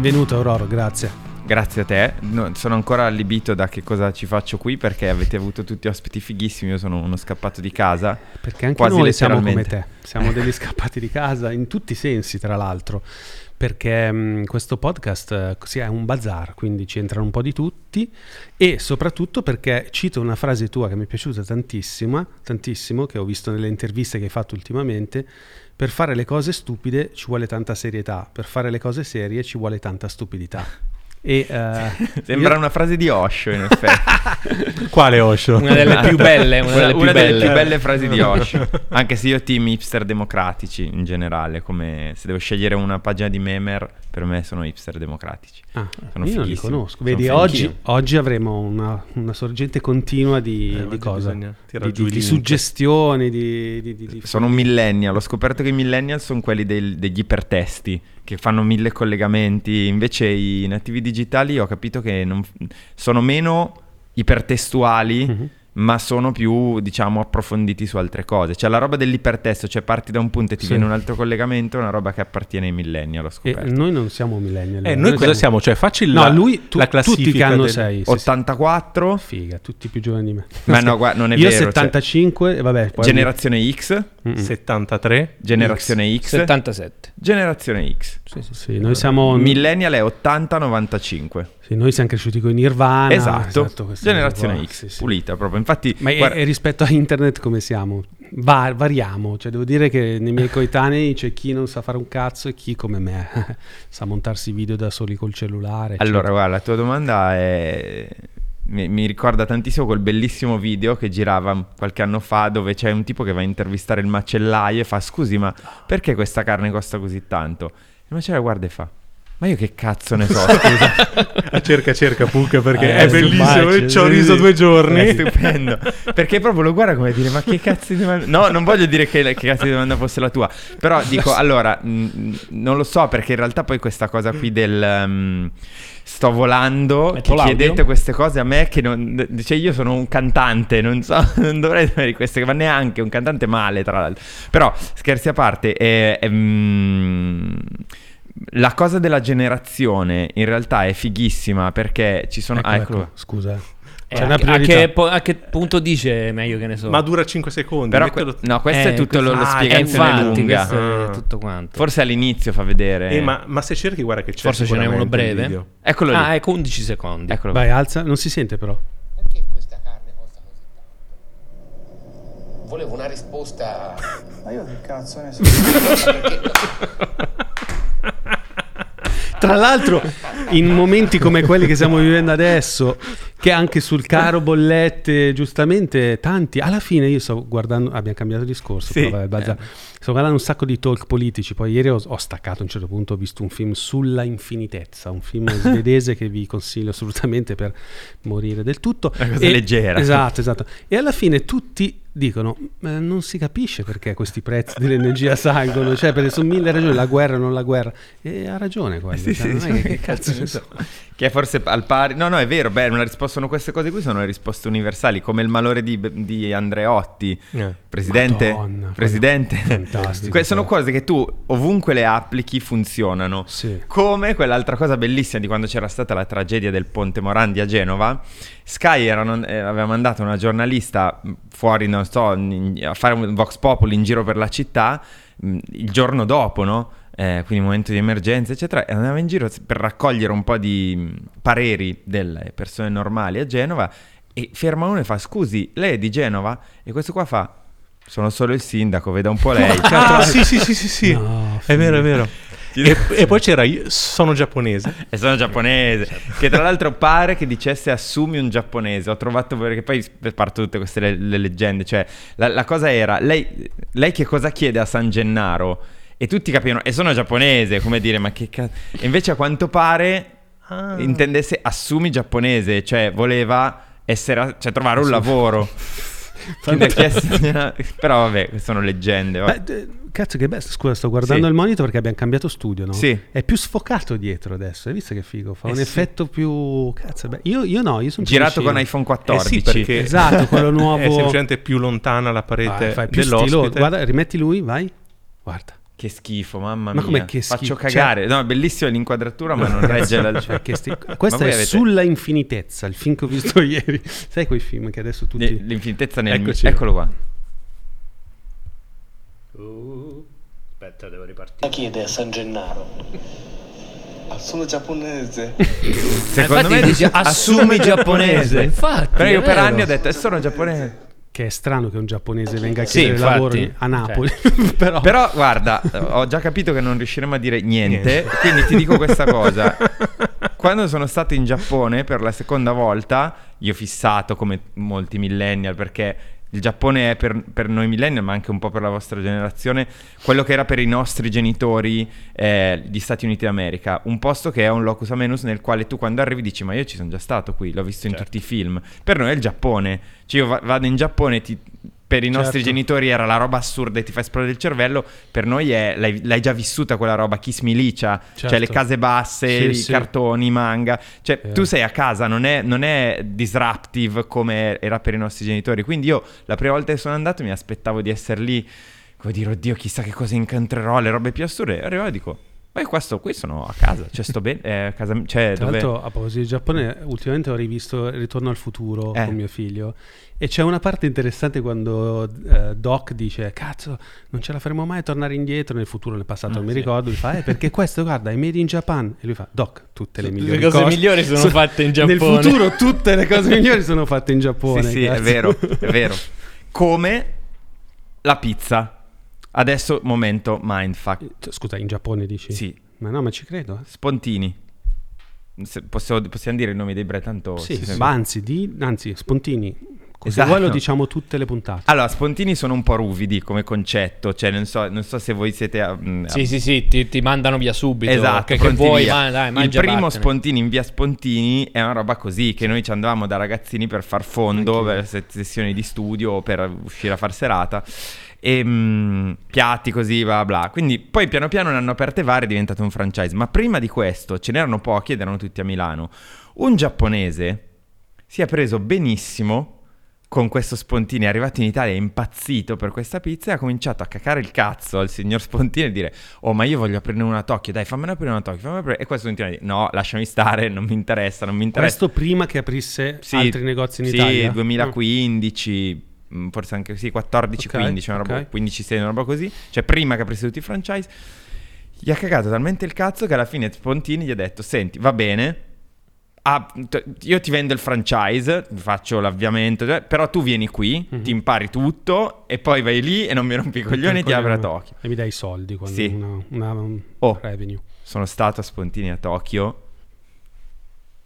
Benvenuto Aurora, grazie. Grazie a te, no, sono ancora allibito da che cosa ci faccio qui perché avete avuto tutti ospiti fighissimi, io sono uno scappato di casa. Perché anche quasi noi siamo come te, siamo degli scappati di casa in tutti i sensi tra l'altro, perché mh, questo podcast eh, sì, è un bazar, quindi ci entrano un po' di tutti e soprattutto perché cito una frase tua che mi è piaciuta tantissimo, tantissimo, che ho visto nelle interviste che hai fatto ultimamente, per fare le cose stupide ci vuole tanta serietà, per fare le cose serie ci vuole tanta stupidità. E, eh, Sembra io- una frase di Osho in effetti. Quale Osho? Una delle più belle, una delle più una belle. più belle frasi di Osho. Anche se io team hipster democratici in generale, come se devo scegliere una pagina di memer, per me sono hipster democratici. Ah, Sono io non li conosco. Vedi, oggi, oggi avremo una, una sorgente continua di, Eh, di cosa? Di, di- di suggestioni, di, di- di- di- Sono un millennial, ho scoperto che i millennial sono quelli del- degli ipertesti che fanno mille collegamenti, invece i nativi digitali ho capito che non- sono meno ipertestuali, Mhm. Ma sono più, diciamo, approfonditi su altre cose. Cioè la roba dell'ipertesto, cioè parti da un punto e ti Sì. viene un altro collegamento, è una roba che appartiene ai millennial, ho E scoperto. noi non siamo millennial. Eh, noi cosa siamo? Cioè, facci No, la, lui, tu, la tutti classifica che anno del- sei? Sì, sì. 84, Figa, tutti più giovani di me. ma no, guarda, non è Io vero. cioè, 75 e vabbè. Poi generazione X, Mm-mm. 73. generazione X, 77. generazione X. Sì, sì, sì. Sì, noi siamo... Millennial è 80-95. sì, noi siamo cresciuti con Nirvana. esatto, queste generazione. X, Sì, sì. pulita proprio. Infatti, Ma e- guarda- e rispetto a internet come siamo? Va- variamo, cioè devo dire che nei miei coetanei c'è chi non sa fare un cazzo e chi come me sa montarsi video da soli col cellulare. allora, eccetera. guarda, la tua domanda è... Mi, mi ricorda tantissimo quel bellissimo video che girava qualche anno fa dove c'è un tipo che va a intervistare il macellaio e fa scusi ma perché questa carne costa così tanto? Il macellaio guarda e fa ma io che cazzo ne so scusa Ah, cerca, cerca, Pucca, perché Eh, è bellissimo. stupace, Ci ho riso due giorni. È stupendo. Perché proprio lo guarda come dire: Ma che cazzo di domanda? No, non voglio dire che, che cazzo di domanda fosse la tua. Però dico, allora, mh, non lo so perché in realtà poi questa cosa qui del. um, sto volando, Metto che chiedete queste cose a me che non... Cioè io sono un cantante, non so, non dovrei avere queste ma neanche un cantante male tra l'altro. Però, scherzi a parte, è, mm, la cosa della generazione in realtà è fighissima perché ci sono... Ecco, ah, ecco, eccolo. scusa. Eh, C'è a, a che, a che punto dice meglio che ne so? Ma dura 5 secondi. Però que- no, questo Eh, è tutto lo, lo questo- ah, spiegazione lunga. questo è Ah. tutto quanto. Forse all'inizio fa vedere. Eh, ma, ma se cerchi, guarda che c'è. Forse ce n'è uno breve. Eccolo lì. Ah, ecco 11 secondi. Eccolo. Vai, alza, non si sente però. Perché questa carne costa così tanto? Volevo una risposta. Ma io che cazzo ne so? Tra l'altro, in momenti come quelli che stiamo vivendo adesso, che anche sul caro bollette, giustamente, tanti, alla fine io sto guardando, abbiamo cambiato discorso, Sì. però vabbè, sto guardando un sacco di talk politici, poi ieri ho, ho staccato a un certo punto, ho visto un film sulla infinitezza, un film svedese che vi consiglio assolutamente per morire del tutto. Una cosa leggera. Esatto, esatto. E alla fine tutti dicono, "Ma non si capisce perché questi prezzi dell'energia salgono, cioè per sono mille ragioni, la guerra, non la guerra. E ha ragione quello. Sì, cioè, sì, non sì. che cazzo ne so. Che è forse al pari. No, no, è vero. Beh, una risposta, sono queste cose qui sono le risposte universali, come il malore di, di Andreotti. Eh. Presidente, Madonna, presidente. fantastico, Que- sono poi. cose che tu ovunque le applichi funzionano. Sì. Come quell'altra cosa bellissima di quando c'era stata la tragedia del Ponte Morandi a Genova. Sky erano- eh, aveva mandato una giornalista mh, fuori, non so, in- a fare un Vox Populi in giro per la città mh, il giorno dopo, no? Eh, quindi momento di emergenza, eccetera, e andava in giro per raccogliere un po' di mh, pareri delle persone normali a Genova e ferma uno e fa scusi, lei è di Genova? E questo qua fa sono solo il sindaco, veda un po' lei. Ah, sì, sì, sì, sì, sì. No, è vero, è vero. E, e poi c'era io sono giapponese. E sono giapponese. Che tra l'altro pare che dicesse assumi un giapponese. Ho trovato perché poi partono tutte queste le, le leggende. Cioè, la, la cosa era: lei, lei che cosa chiede a San Gennaro? E tutti capivano, e sono giapponese, come dire, ma che cazzo. E invece a quanto pare Ah. intendesse assumi giapponese, cioè voleva essere, cioè trovare un lavoro. Chiesto- Però vabbè, sono leggende. va. Beh, cazzo che bello, scusa, sto guardando Sì. il monitor perché abbiamo cambiato studio, no? Sì. È più sfocato dietro adesso, hai visto che figo? Fa Eh un sì. effetto più... Cazzo, beh, io, io no, io sono Girato con iPhone Eh 14. sì, perché Esatto, quello nuovo... è semplicemente più lontana la Ah, parete fai più dell'ospite. stilo. Guarda, rimetti lui, vai. Guarda. Che schifo, mamma Ma mia. com'è che Faccio schifo? cagare. No, è bellissima l'inquadratura, ma non regge la... Cioè, che sti- Ma Questa è avete- sulla infinitezza, il film che ho visto ieri. Sai quei film che adesso tutti... L'infinitezza nel... Eccoci. Eccolo qua. Uh, aspetta, devo La ripartire. chiede a San Gennaro. Ah, sono giapponese. Secondo infatti me dice, assumi giapponese. Infatti, Però io per anni ho detto, e sono giapponese. Che è strano che un giapponese venga a Sì, chiedere infatti. lavoro a Napoli. Però, Però guarda, ho già capito che non riusciremo a dire niente, quindi ti dico questa cosa. Quando sono stato in Giappone per la seconda volta, io fissato come molti millennial, perché il Giappone è per, per noi millennial, ma anche un po' per la vostra generazione, quello che era per i nostri genitori eh, gli Stati Uniti d'America. Un posto che è un locus amenus nel quale tu quando arrivi dici ma io ci sono già stato qui, l'ho visto in Certo. tutti i film. Per noi è il Giappone. Cioè io va- vado in Giappone e ti... Per i nostri Certo. genitori era la roba assurda e ti fa esplodere il cervello, per noi è, l'hai, l'hai già vissuta quella roba, Kiss Milicia, cioè Certo. le case basse, Sì, i sì. cartoni, i manga, cioè Eh. tu sei a casa, non è, non è disruptive come era per i nostri genitori, quindi io la prima volta che sono andato mi aspettavo di essere lì, come dire, oddio chissà che cosa incontrerò, le robe più assurde, e arrivo e dico, io qua, sto, qui sono a casa, cioè sto bene, eh, a casa, cioè Tra dove... l'altro, a proposito di Giappone, ultimamente ho rivisto Ritorno al futuro Eh. con mio figlio. E c'è una parte interessante quando eh, Doc dice: Cazzo, non ce la faremo mai a tornare indietro nel futuro, nel passato. non mi ricordo. Lui fa: Eh, perché questo, guarda, è made in Japan. E lui fa: Doc, tutte le Tutte migliori le cose cose migliori sono fatte in Giappone. Nel futuro, tutte le cose migliori sono fatte in Giappone. Sì, sì, è cazzo. vero, è vero. Come la pizza. Adesso momento mindfuck. Scusa, in Giappone dici? Sì, Ma no, ma ci credo. eh. Spontini. Possiamo, possiamo dire i nomi dei bre tanto Sì, sì, ma anzi, di, anzi, Spontini. Così Esatto. vuoi lo diciamo tutte le puntate. Allora, spontini sono un po' ruvidi come concetto, cioè non so, non so se voi siete... a- mm, Sì, sì, sì, ti, ti mandano via subito. Esatto, che, che vuoi, via. ma, dai, Il primo vattene. Spontini in via Spontini è una roba così che noi ci andavamo da ragazzini per far fondo, per se- sessioni di studio o per uscire a far serata. E mm, piatti così, bla bla. Quindi poi piano piano ne hanno aperte varie, è diventato un franchise. Ma prima di questo ce n'erano pochi ed erano tutti a Milano. Un giapponese si è preso benissimo con questo Spontini, è arrivato in Italia è impazzito per questa pizza e ha cominciato a cacare il cazzo al signor Spontini e dire "Oh, ma io voglio aprire una Tokyo, dai, fammela aprire una Tokyo". fammela aprire". E questo continua a dire "No, lasciami stare, non mi interessa, non mi interessa". Questo prima che aprisse Sì, altri negozi in sì, Italia. 2015, mm, forse anche sì, 14, Ok, 15, una roba, ok. 15, 16, una roba così, cioè prima che aprisse tutti i franchise. Gli ha cagato talmente il cazzo che alla fine Spontini gli ha detto "Senti, va bene, ah, t- io ti vendo il franchise, faccio l'avviamento, cioè, però tu vieni qui, Mhm. ti impari tutto e poi vai lì e non mi rompi i coglioni e ti apri a Tokyo. E mi dai i soldi quando Sì. una, una- un Oh. revenue. Sono stato a Spontini a Tokyo.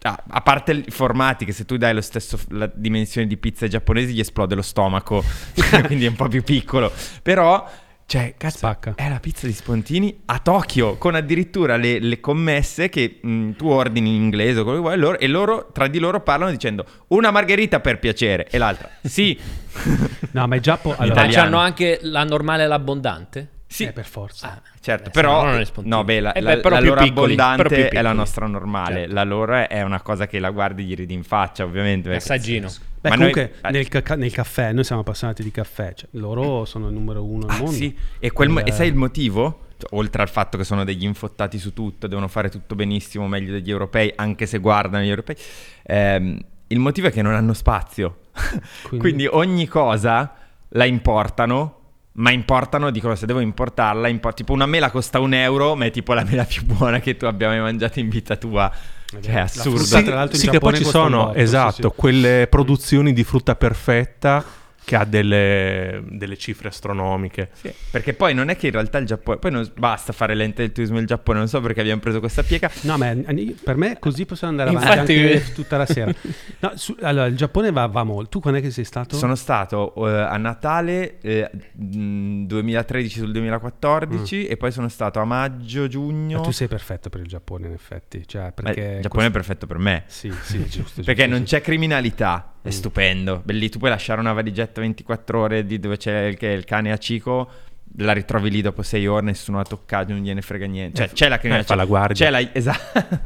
Ah, a parte i formati che se tu dai lo stesso la dimensione di pizza ai giapponesi gli esplode lo stomaco, quindi è un po' più piccolo. Però, cioè, cazzo, Spacca. è la pizza di Spontini a Tokyo, con addirittura le, le commesse che mh, tu ordini in inglese o quello che vuoi, loro- e loro tra di loro parlano dicendo una margherita per piacere e l'altra sì. No, ma il Giappo... Allora, c'hanno anche la normale e l'abbondante? Sì, eh, per forza. Ah, Certo, Eh, però, no beh, la, Eh beh, però la più loro piccoli, abbondante è la nostra normale, Certo. la loro è una cosa che la guardi e gli ridi in faccia, ovviamente. perché- Assaggino. Beh, Ma noi- comunque eh, nel, ca- nel caffè, noi siamo appassionati di caffè, cioè, loro sono il numero uno al ah, mondo. sì, e, quel mo- Il- e sai il motivo? Oltre al fatto che sono degli infottati su tutto, devono fare tutto benissimo, meglio degli europei, anche se guardano gli europei. ehm, il motivo è che non hanno spazio. Quindi- Quindi ogni cosa la importano, ma importano, dicono se devo importarla, impor- tipo una mela costa un euro, ma è tipo la mela più buona che tu abbia mai mangiato in vita tua. Cioè, è La assurdo. frutta, Sì, tra l'altro, in sì, che poi ci sono, esatto, sì, sì. quelle produzioni di frutta perfetta che ha delle, delle cifre astronomiche. Sì, perché poi non è che in realtà il Giappone, poi non basta fare lente del turismo del Giappone, non so perché abbiamo preso questa piega. No, ma eh, per me così possiamo andare avanti Infatti- anche tutta la sera. No, su- allora, il Giappone va, va molto. Tu quando è che sei stato? Sono stato eh, a Natale eh, mh, 2013 sul 2014 e poi sono stato a maggio, giugno. Ma tu sei perfetto per il Giappone, in effetti. Cioè, perché il Giappone è perfetto per me. Sì, sì, giusto. Perché giusto, non c'è criminalità, è Mm. stupendo. Belli, tu puoi lasciare una valigetta 24 ore di dove c'è il, il cane a Cico, la ritrovi lì dopo sei ore, nessuno la toccato, non gliene frega niente. Cioè, Eh, c'è la criminalità. fa la guardia. C'è la... Esatto.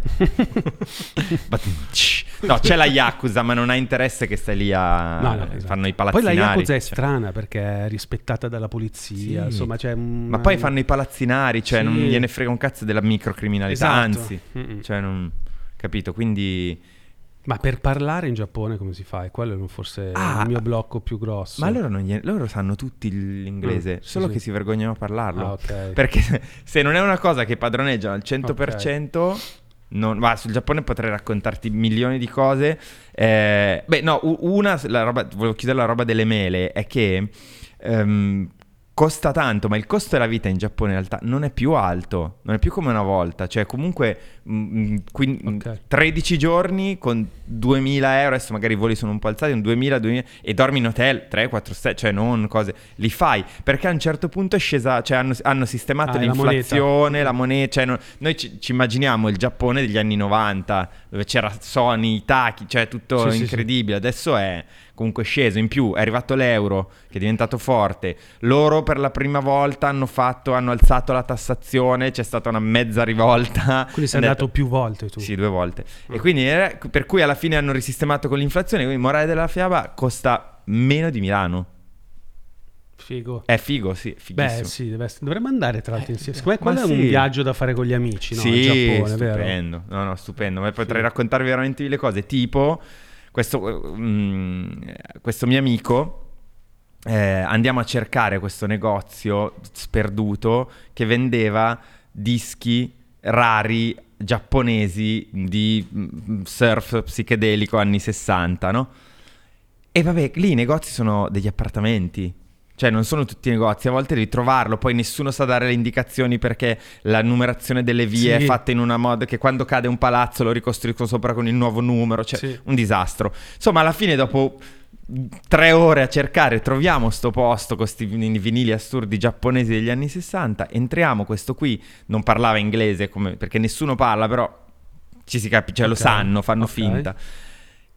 no, c'è la Yakuza, ma non ha interesse che stai lì a... No, no, esatto. Fanno i Poi palazzinari. la Yakuza è cioè. strana perché è rispettata dalla polizia, Sì. insomma, c'è un- Ma poi fanno i palazzinari, cioè Sì. non gliene frega un cazzo della microcriminalità, Esatto. anzi, Mm-mm. cioè non... Capito? Quindi... Ma per parlare in Giappone come si fa? E quello è forse Ah, il mio blocco più grosso. Ma loro, gliene- loro sanno tutti l'inglese, Mm, sì, solo sì. che si vergognano a parlarlo. Ah, ok. Perché se- non è una cosa che padroneggiano al 100%, non, va, sul Giappone potrei raccontarti milioni di cose. Eh, beh, no, una, la roba, volevo chiudere la roba delle mele, è che ehm, costa tanto, ma il costo della vita in Giappone in realtà non è più alto, non è più come una volta. Cioè, comunque, mm, quin- Ok. 13 giorni con 2000 euro, adesso magari i voli sono un po' alzati, un 2000, 2000 e dormi in hotel 3, 4 stelle, cioè non cose, li fai perché a un certo punto è scesa, cioè hanno, hanno sistemato Ah, è la l'inflazione, la moneta, cioè non- noi ci, ci immaginiamo il Giappone degli anni 90 dove c'era Sony, Itachi, cioè tutto Sì, sì, incredibile, adesso è comunque sceso, in più è arrivato l'euro che è diventato forte, loro per la prima volta hanno fatto, hanno alzato la tassazione, c'è stata una mezza rivolta. Quindi sei andato detto- più volte tu. sì, due volte. E quindi era- per cui alla fine hanno risistemato con l'inflazione. Quindi morale della fiaba costa meno di Milano. Figo. È figo, sì. Beh, sì, essere- dovremmo andare tra l'altro insieme. Secondo me quello è un sì. viaggio da fare con gli amici, no? sì, In Giappone, vero? stupendo. No, no, stupendo. Ma potrei raccontarvi veramente mille cose. Tipo, questo, mm, questo mio amico. eh, andiamo a cercare questo negozio sperduto che vendeva dischi rari giapponesi di mm, surf psichedelico anni 60, no? E vabbè, lì i negozi sono degli appartamenti. Cioè, non sono tutti negozi, a volte devi trovarlo, poi nessuno sa dare le indicazioni perché la numerazione delle vie Sì. è fatta in una modo che quando cade un palazzo lo ricostruisco sopra con il nuovo numero, cioè Sì. un disastro. Insomma, alla fine dopo tre ore a cercare troviamo sto posto con questi vinili assurdi giapponesi degli anni 60, entriamo, questo qui non parlava inglese come- perché nessuno parla, però ci si capisce, cioè lo Ok, sanno, fanno ok. finta.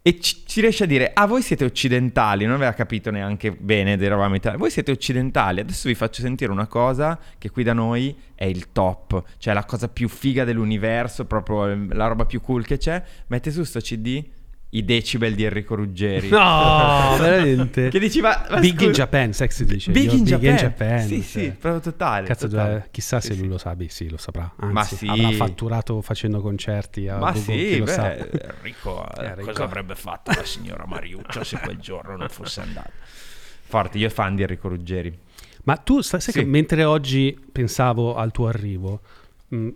E ci, ci riesce a dire, ah voi siete occidentali, non aveva capito neanche bene, ed eravamo italiani, voi siete occidentali, adesso vi faccio sentire una cosa che qui da noi è il top, cioè la cosa più figa dell'universo, proprio eh, la roba più cool che c'è, mette su sto CD i decibel di Enrico Ruggeri. No, veramente. Che dici, ma, Big in scusa- Japan, sex si dice. Big Io, in Big Japan. Sì, cioè. sì, proprio totale. Cazzo, totale. dove- chissà Sì, se sì. lui lo sa, beh, sì, lo saprà. Anzi, Ma sì. avrà fatturato facendo concerti a Ma Google, sì, beh, Enrico, eh, Enrico. cosa avrebbe fatto la signora Mariuccia se quel giorno non fosse andata? Forte, io fan di Enrico Ruggeri. Ma tu sai sai Sì. che mentre oggi pensavo al tuo arrivo,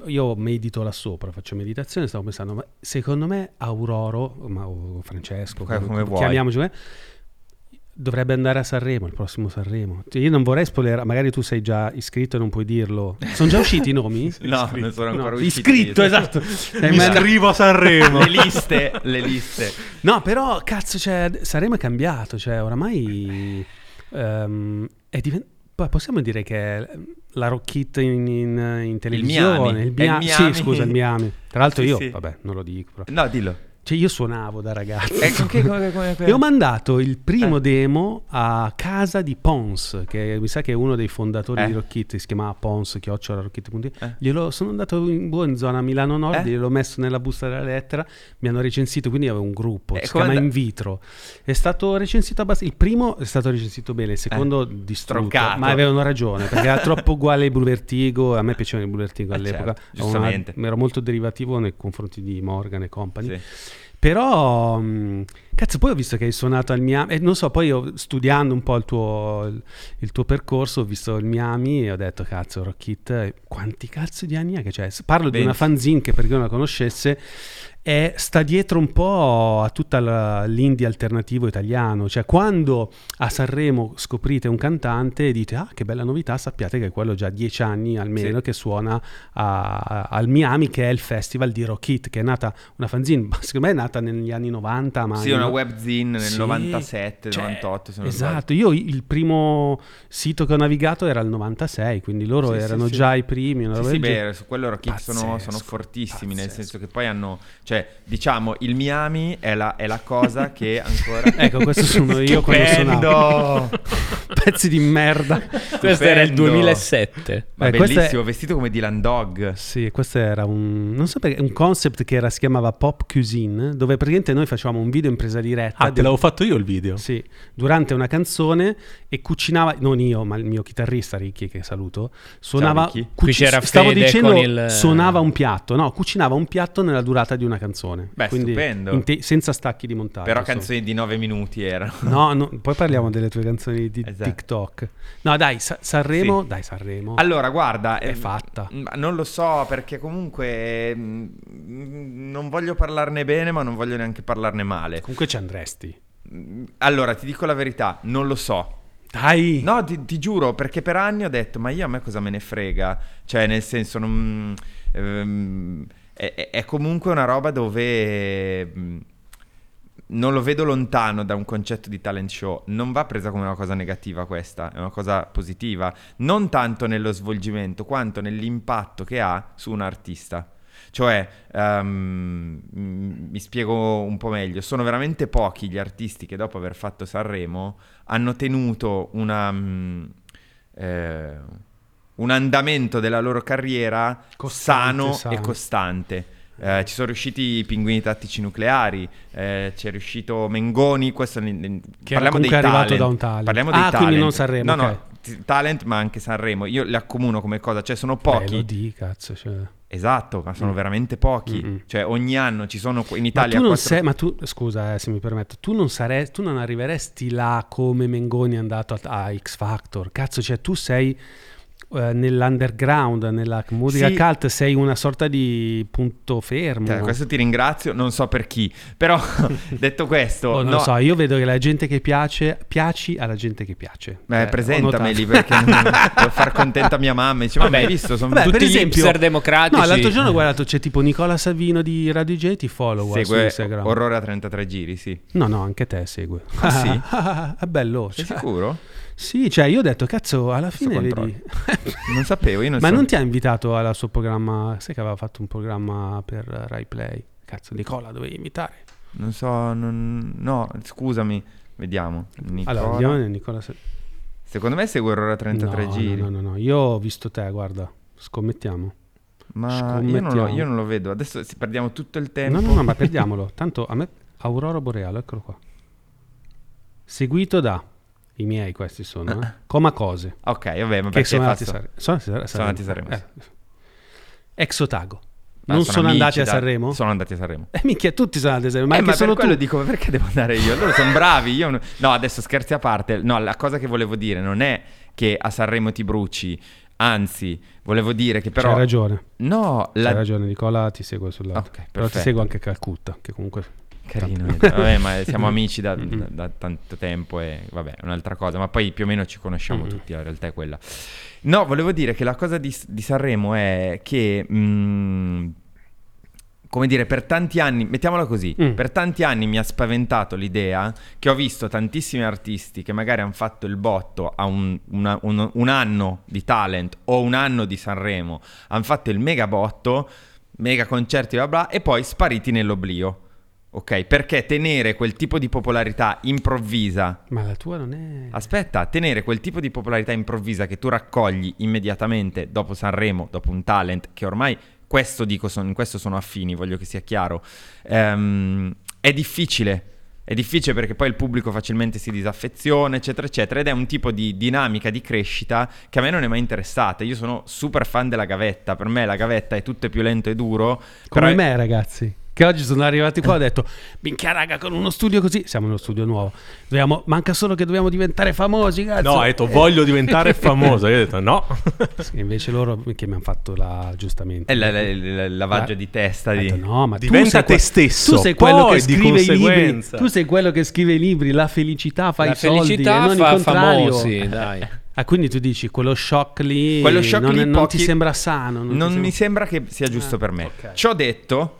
io medito là sopra, faccio meditazione, stavo pensando, ma secondo me Auroro, ma, o Francesco, Come- come vuoi. chiamiamoci come, dovrebbe andare a Sanremo, il prossimo Sanremo. Cioè, io non vorrei spoilerare, magari tu sei già iscritto e non puoi dirlo. Sono già usciti i nomi? No, non sono ancora No, usciti. iscritto, esatto. Eh, Mi ma- iscrivo a Sanremo. Le liste, le liste. No, però, cazzo, cioè, Sanremo è cambiato, cioè, oramai ehm, è diventato... Possiamo dire che è la Rock Hit in, in- in televisione? Miami. Il È il Miami. Sì, scusa, il Miami. Tra l'altro Sì, io, sì. vabbè, non lo dico. Però. No, dillo. Cioè, io suonavo da ragazzo. Eh, con che- come- come- E ho mandato il primo Eh. demo a casa di Pons, che mi sa che è uno dei fondatori Eh. di Rockit, si chiamava Pons, chiocciola Rockit.it. Eh. Glielo sono andato in, boh, in zona Milano Nord, Eh. gliel'ho messo nella busta della lettera, mi hanno recensito, quindi avevo un gruppo, Eh, si come chiama and- In Vitro. È stato recensito abbastanza, il primo è stato recensito bene, il secondo distrutto, Troncato. ma avevano ragione, perché era troppo uguale ai Blue Vertigo, a me piacevano i Blue Vertigo Eh, all'epoca, certo, una- giustamente. ero molto derivativo nei confronti di Morgan e compagni. Sì. Però, mh, cazzo, poi ho visto che hai suonato al Miami, e non so, poi io, studiando un po' il tuo, il, tuo percorso, ho visto il Miami e ho detto, cazzo, Rockit, eh, quanti cazzo di anni è che c'è? Parlo di una 20. fanzine che per chi non la conoscesse, è, sta dietro un po' a tutta la- l'indie alternativo italiano, cioè quando a Sanremo scoprite un cantante e dite, ah, che bella novità, sappiate che è quello già dieci anni almeno Sì. che suona a- al Miami, che è il festival di Rockit, che è nata una fanzine, secondo me è nata negli anni 90, ma Sì, una webzine nel Sì, 97, cioè, 98. se non Esatto, io il primo sito che ho navigato era il 96, quindi loro Sì, erano sì. già i primi. una Sì, sì, beh, su quello Rockit sono, sono Pazzesco, fortissimi, nel pazzesco. senso che poi hanno, cioè, diciamo, il Miami è la, è la cosa che ancora... Ecco, questo sono io quando Stupendo! suonavo. Pezzi di merda. Questo era il Stupendo. 2007. Ma Eh, bellissimo, è- vestito come Dylan Dog. Sì, questo era un, non so perché, un concept che era, si chiamava Pop Cuisine, dove praticamente noi facevamo un video in presa diretta. Ah, te l'avevo fatto io il video. Sì, durante una canzone e cucinava, non io, ma il mio chitarrista Ricky, che saluto, suonava, Ricky. cuci- Qui c'era stavo Fede dicendo, con il- suonava un piatto, no, cucinava un piatto nella durata di una canzone. Beh, Quindi stupendo. te- senza stacchi di montaggio. Però canzoni di 9 minuti erano. No, no, poi parliamo delle tue canzoni di Esatto. TikTok. No, dai, Sa- Sanremo, Sì. dai, Sanremo. Allora, guarda, È eh, fatta. Non lo so perché comunque mm, non voglio parlarne bene, ma non voglio neanche parlarne male. Comunque ci andresti. Mm, Allora, ti dico la verità, non lo so. Dai. No, ti, ti giuro, perché per anni ho detto, ma io a me cosa me ne frega? Cioè, nel senso, non, ehm, è, è- è comunque una roba dove mm, non lo vedo lontano da un concetto di talent show. Non va presa come una cosa negativa questa, è una cosa positiva. Non tanto nello svolgimento, quanto nell'impatto che ha su un artista. Cioè, mm, mi spiego un po' meglio, sono veramente pochi gli artisti che dopo aver fatto Sanremo hanno tenuto una, mm, eh, un andamento della loro carriera Costante, sano, sano. e costante. Eh, ci sono riusciti i pinguini tattici nucleari, eh, c'è riuscito Mengoni, questo ne- Che parliamo dei comunque arrivato talent. da un talent. Parliamo Ah, dei quindi talent. non Sanremo, No, ok. no, talent ma anche Sanremo. Io li accomuno come cosa, cioè sono Beh, pochi. lo di, cazzo. Cioè. Esatto, ma sono Mm. veramente pochi. Mm-mm. Cioè ogni anno ci sono in Ma Italia tu non quattro- sei, ma tu, scusa eh, se mi permetto, tu non, sarei, tu non arriveresti là come Mengoni è andato a, a X Factor. Cazzo, cioè tu sei eh, nell'underground, nella musica Sì. cult, sei una sorta di punto fermo. Cioè, questo ti ringrazio, non so per chi, però detto questo, Oh, non no, lo so, io vedo che la gente che piace, piaci alla gente che piace. Beh, Eh, ho presentameli perché per far contenta mia mamma. Dice, Vabbè, hai visto? Sono Vabbè, Tutti per esempio- democratici. No, l'altro giorno ho guardato, c'è tipo Nicola Savino di Radio J, ti follow eh, su segue Instagram. Orrore a 33 giri, sì. No, no, anche te segue. Ah, sì? È bello. Sei cioè- sicuro? Sì, cioè io ho detto, cazzo, alla fine vedi... Non sapevo, io non Ma so. non ti ha invitato al suo programma? Sai che aveva fatto un programma per Rai Play? Cazzo, Nicola, dovevi invitare. Non so, non- no, scusami, vediamo. Nicola. Allora, andiamo nel Nicola. Sa- Secondo me segue Orrore a 33 no, giri. No, no, no, io ho visto te, guarda, scommettiamo. Ma io non, lo, io non lo vedo. Adesso perdiamo tutto il tempo. No, no, no, ma perdiamolo. Tanto a me Aurora Boreale, eccolo qua. Seguito da i miei questi sono, eh. Coma Cose, Ok, vabbè, ma che sono andati a faccio- Sanremo. Sono andati a Sono andati a Sanremo, Eh. Exotago. Ma non sono, amici andati a da- Sanremo? Sono andati a Sanremo. Eh, minchia, tutti sono andati a Sanremo. Ma Eh, ma solo per quello tu. dico, perché devo andare io? Loro sono bravi. Io no... no, adesso scherzi a parte. No, la cosa che volevo dire non è che a Sanremo ti bruci. Anzi, volevo dire che però... C'hai ragione. No, C'hai la... ragione, Nicola ti segue sul lato. Ok, Però ti segue anche Calcutta, che comunque... Carino. Vabbè, ma siamo amici da, da- da tanto tempo e vabbè, è un'altra cosa. Ma poi più o meno ci conosciamo Mm-mm. tutti, la realtà è quella. No, volevo dire che la cosa di, di Sanremo è che... mm, come dire, per tanti anni, mettiamola così, Mm. per tanti anni mi ha spaventato l'idea che ho visto tantissimi artisti che magari hanno fatto il botto a un, una- un- un anno di talent o un anno di Sanremo, hanno fatto il mega botto, mega concerti, bla bla, e poi spariti nell'oblio. Ok, perché tenere quel tipo di popolarità improvvisa Ma la tua non è... Aspetta, tenere quel tipo di popolarità improvvisa che tu raccogli immediatamente dopo Sanremo, dopo un talent, che ormai questo dico, sono, in questo sono affini, voglio che sia chiaro, ehm, è difficile. È difficile perché poi il pubblico facilmente si disaffeziona, eccetera, eccetera, ed è un tipo di dinamica di crescita che a me non è mai interessata. Io sono super fan della gavetta, per me la gavetta è tutto più lento e duro. Come però- me, ragazzi. Che oggi sono arrivati qua e ho detto, minchia raga, con uno studio così, siamo in uno studio nuovo, Dobbiamo- manca solo che dobbiamo diventare famosi, cazzo. No, ha detto voglio diventare famoso. Io ho detto no. E invece loro che mi hanno fatto la giustamente. È la- la- la- il lavaggio Eh. di testa di... detto, no, ma Diventa te stesso, Tu sei quello poi, che di scrive i libri. Tu sei quello che scrive i libri, la felicità fa La i soldi e felicità non il fa contrario. famosi, dai. Ah, quindi tu dici quello shock lì, Quello shock non, lì non pochi- ti sembra sano. Non, Non ti mi sembra- sembra che sia giusto Ah, per me. ok. Ciò detto,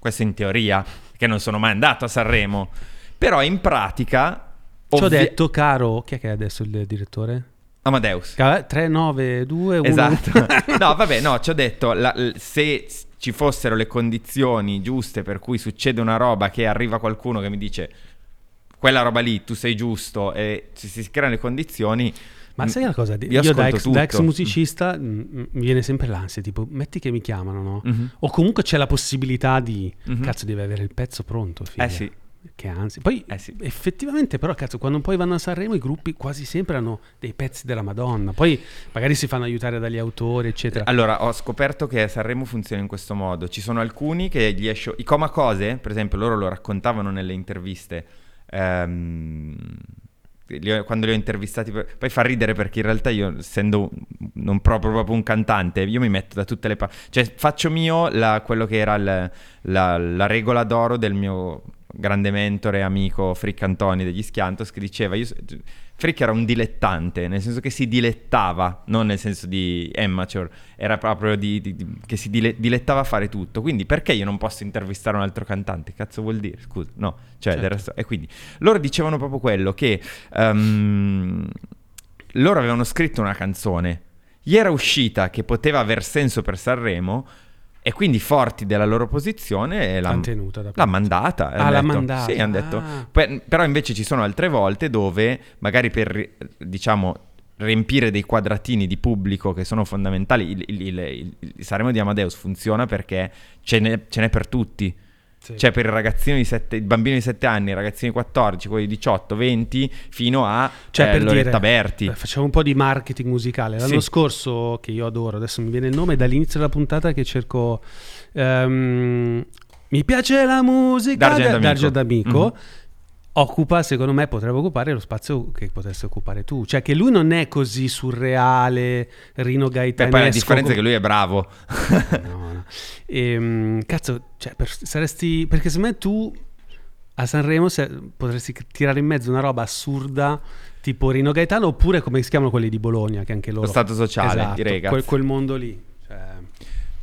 questo in teoria, che non sono mai andato a Sanremo, però in pratica... Ci ho ovvi- detto, caro, chi è che è adesso il direttore? Amadeus. 3, 9, 2, 1. Esatto. no, vabbè, no, ci ho detto, la- se ci fossero le condizioni giuste per cui succede una roba che arriva qualcuno che mi dice quella roba lì, tu sei giusto e ci si creano le condizioni. Ma sai una cosa? Io, Io da, ex, da ex musicista mm, mm, mi viene sempre l'ansia, tipo, metti che mi chiamano, no? Mhm. O comunque c'è la possibilità di, Mhm. cazzo, devi avere il pezzo pronto, figa. Eh sì. Che ansia. Poi, Eh sì. effettivamente, però, cazzo, quando poi vanno a Sanremo, i gruppi quasi sempre hanno dei pezzi della Madonna. Poi magari si fanno aiutare dagli autori, eccetera. Allora, ho scoperto che Sanremo funziona in questo modo. Ci sono alcuni che gli esce... I Coma Cose, per esempio, loro lo raccontavano nelle interviste. ehm, ho- quando li ho intervistati, poi fa ridere perché in realtà io, essendo non proprio, proprio un cantante, io mi metto da tutte le parti. Cioè, faccio mio la- quello che era il- la, la regola d'oro del mio grande mentore amico Frick Antoni degli Schiantos, che diceva... Io, Frick era un dilettante, nel senso che si dilettava, non nel senso di amateur, era proprio di, di- di- che si dile- dilettava a fare tutto. Quindi perché io non posso intervistare un altro cantante? Cazzo vuol dire? Scusa, no. Cioè, del resto- e quindi loro dicevano proprio quello, che ehm, loro avevano scritto una canzone, gli era uscita che poteva aver senso per Sanremo e quindi forti della loro posizione da l'ha mandata. Ah, l'ha mandata. Sì, hanno detto. Ah. Pe- però invece ci sono altre volte dove magari per, diciamo, riempire dei quadratini di pubblico che sono fondamentali, il, il, il- il Sanremo di Amadeus funziona perché ce n'è, ce n'è per tutti. Sì. Cioè per il ragazzino di 7, il bambino di 7 anni, i ragazzini di 14, quelli di 18, 20, fino a Cioè, eh, per Loretta dire, Berti. eh, facciamo un po' di marketing musicale. L'anno Sì. scorso, che io adoro, adesso mi viene il nome, dall'inizio della puntata che cerco... ehm, mi piace la musica D'Argent da- Amico. d'Argent Amico. Occupa, secondo me, potrebbe occupare lo spazio che potessi occupare tu. Cioè, che lui non è così surreale, Rino Beh, Gaetanesco. poi la differenza è che lui è bravo. No, no. Ehm, cazzo, cioè, per- saresti... Perché secondo me tu a Sanremo se- potresti tirare in mezzo una roba assurda tipo Rino Gaetano oppure come si chiamano quelli di Bologna che anche loro... Lo stato sociale, Esatto, i Regaz. quel, quel mondo lì.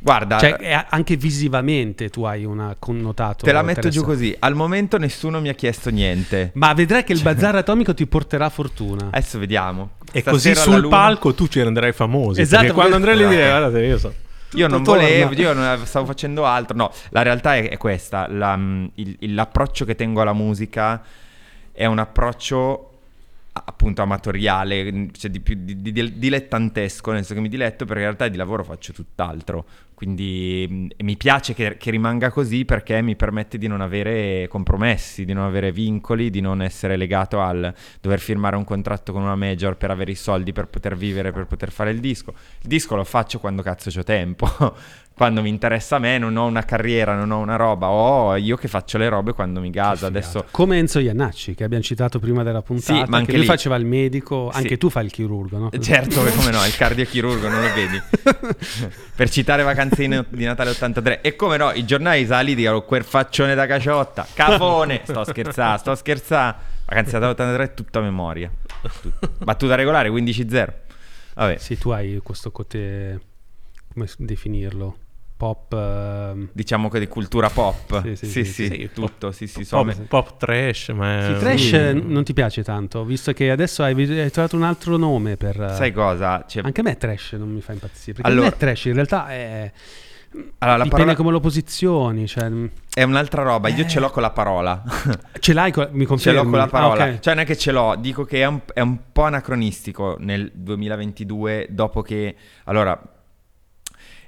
Cioè, Guarda, cioè, è- anche visivamente tu hai un connotato te la metto giù così. Al momento nessuno mi ha chiesto niente. Ma vedrai che il bazar atomico ti porterà fortuna. Adesso vediamo. E Stasera così sul luna- palco tu ci renderai famosi. Esatto, Perché quando andrai lì dire, guardate, io so. Io non Tutto volevo, io non stavo facendo altro. No, la realtà è, è questa. la- mm, il- l'approccio che tengo alla musica è un approccio appunto amatoriale, cioè di più di- di- di- dilettantesco, nel senso che mi diletto perché in realtà di lavoro faccio tutt'altro. Quindi mi piace che, che rimanga così perché mi permette di non avere compromessi, di non avere vincoli, di non essere legato al dover firmare un contratto con una major per avere i soldi per poter vivere, per poter fare il disco. Il disco lo faccio quando cazzo c'ho tempo. quando mi interessa a me, non ho una carriera, non ho una roba, ho io che faccio le robe quando mi gasa. Adesso Come Enzo Iannacci che abbiamo citato prima della puntata, Sì, ma anche che lui lì- faceva il medico, Sì. anche tu fai il chirurgo, no? Certo, che come no, il cardiochirurgo, non lo vedi? per citare vacanze di, Natale 83. E come no, i giornali sali dicono quel faccione da caciotta, cafone. Sto scherzando, sto scherzando. Vacanze di Natale 83 è tutta memoria. Tut- Battuta regolare 15-0. Vabbè. Sì, tu hai questo cote, come definirlo? Pop... ehm, Diciamo che di cultura pop. Sì, Sì, sì, sì, sì, sì. tutto, sì, sì. so- Pop, pop trash, ma... Sì, trash eh, non ti piace tanto, visto che adesso hai, hai trovato un altro nome per... eh, Sai cosa? C'è- Anche a me trash non mi fa impazzire, perché Allora- a me trash in realtà è... Allora, la dipende parola come lo posizioni, cioè... mh, è un'altra roba. Io ce l'ho con la parola. Ce l'hai, con- mi Ce confermi? l'ho con la parola. Ah, ok. Cioè, non è che ce l'ho, dico che è un, è un po' anacronistico nel 2022, dopo che... Allora,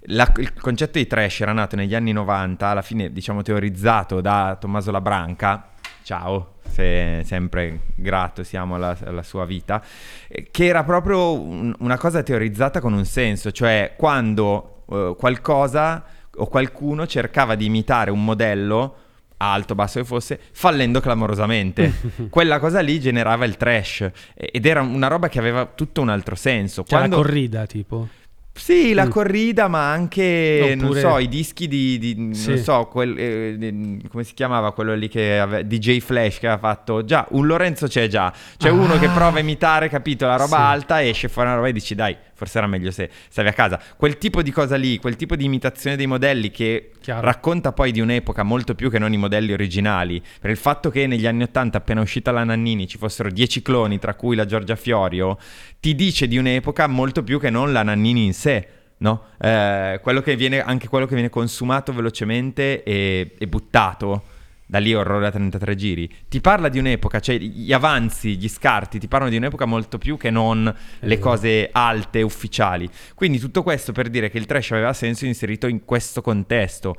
la- il concetto di trash era nato negli anni 90, alla fine, diciamo, teorizzato da Tommaso Labranca. Ciao, se- sempre grato siamo alla, alla sua vita. eh, Che era proprio un- una cosa teorizzata con un senso, cioè quando eh, qualcosa o qualcuno cercava di imitare un modello alto, basso che fosse, fallendo clamorosamente. Quella cosa lì generava il trash ed era una roba che aveva tutto un altro senso. Cioè Quando- la corrida, tipo. Sì, la Mm. corrida, ma anche, non Oppure- so, i dischi di, di- Sì. non so, quel, eh, di- come si chiamava quello lì che aveva, DJ Flash che aveva fatto, già, un Lorenzo c'è già, c'è Ah. uno che prova a imitare, capito, la roba Sì. alta, esce fuori una roba e dici, dai, forse era meglio se stavi a casa. Quel tipo di cosa lì, quel tipo di imitazione dei modelli che Chiaro. racconta poi di un'epoca molto più che non i modelli originali, per il fatto che negli anni Ottanta, appena uscita la Nannini, ci fossero dieci cloni, tra cui la Giorgia Fiorio, ti dice di un'epoca molto più che non la Nannini in sé. No? Eh, quello che viene, anche quello che viene consumato velocemente e, e buttato da lì orrore a 33 giri, ti parla di un'epoca, cioè gli avanzi, gli scarti, ti parlano di un'epoca molto più che non le vero. cose alte, ufficiali. Quindi tutto questo per dire che il trash aveva senso inserito in questo contesto.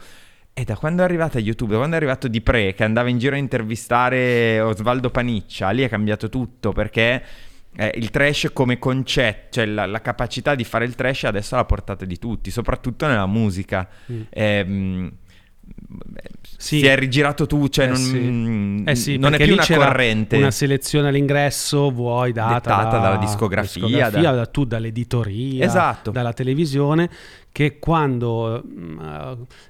E da quando è arrivata YouTube, da quando è arrivato Di Pre, che andava in giro a intervistare Osvaldo Paniccia, lì è cambiato tutto perché eh, il trash come concetto, cioè la, la capacità di fare il trash è adesso alla portata di tutti, soprattutto nella musica. Mm. Ehm, Sì. Si è rigirato tu, cioè Eh non, sì. Eh sì, non è più una corrente. Una selezione all'ingresso, vuoi data Dettata da- dalla discografia, da- da- tu dall'editoria, Esatto. dalla televisione, che quando mm,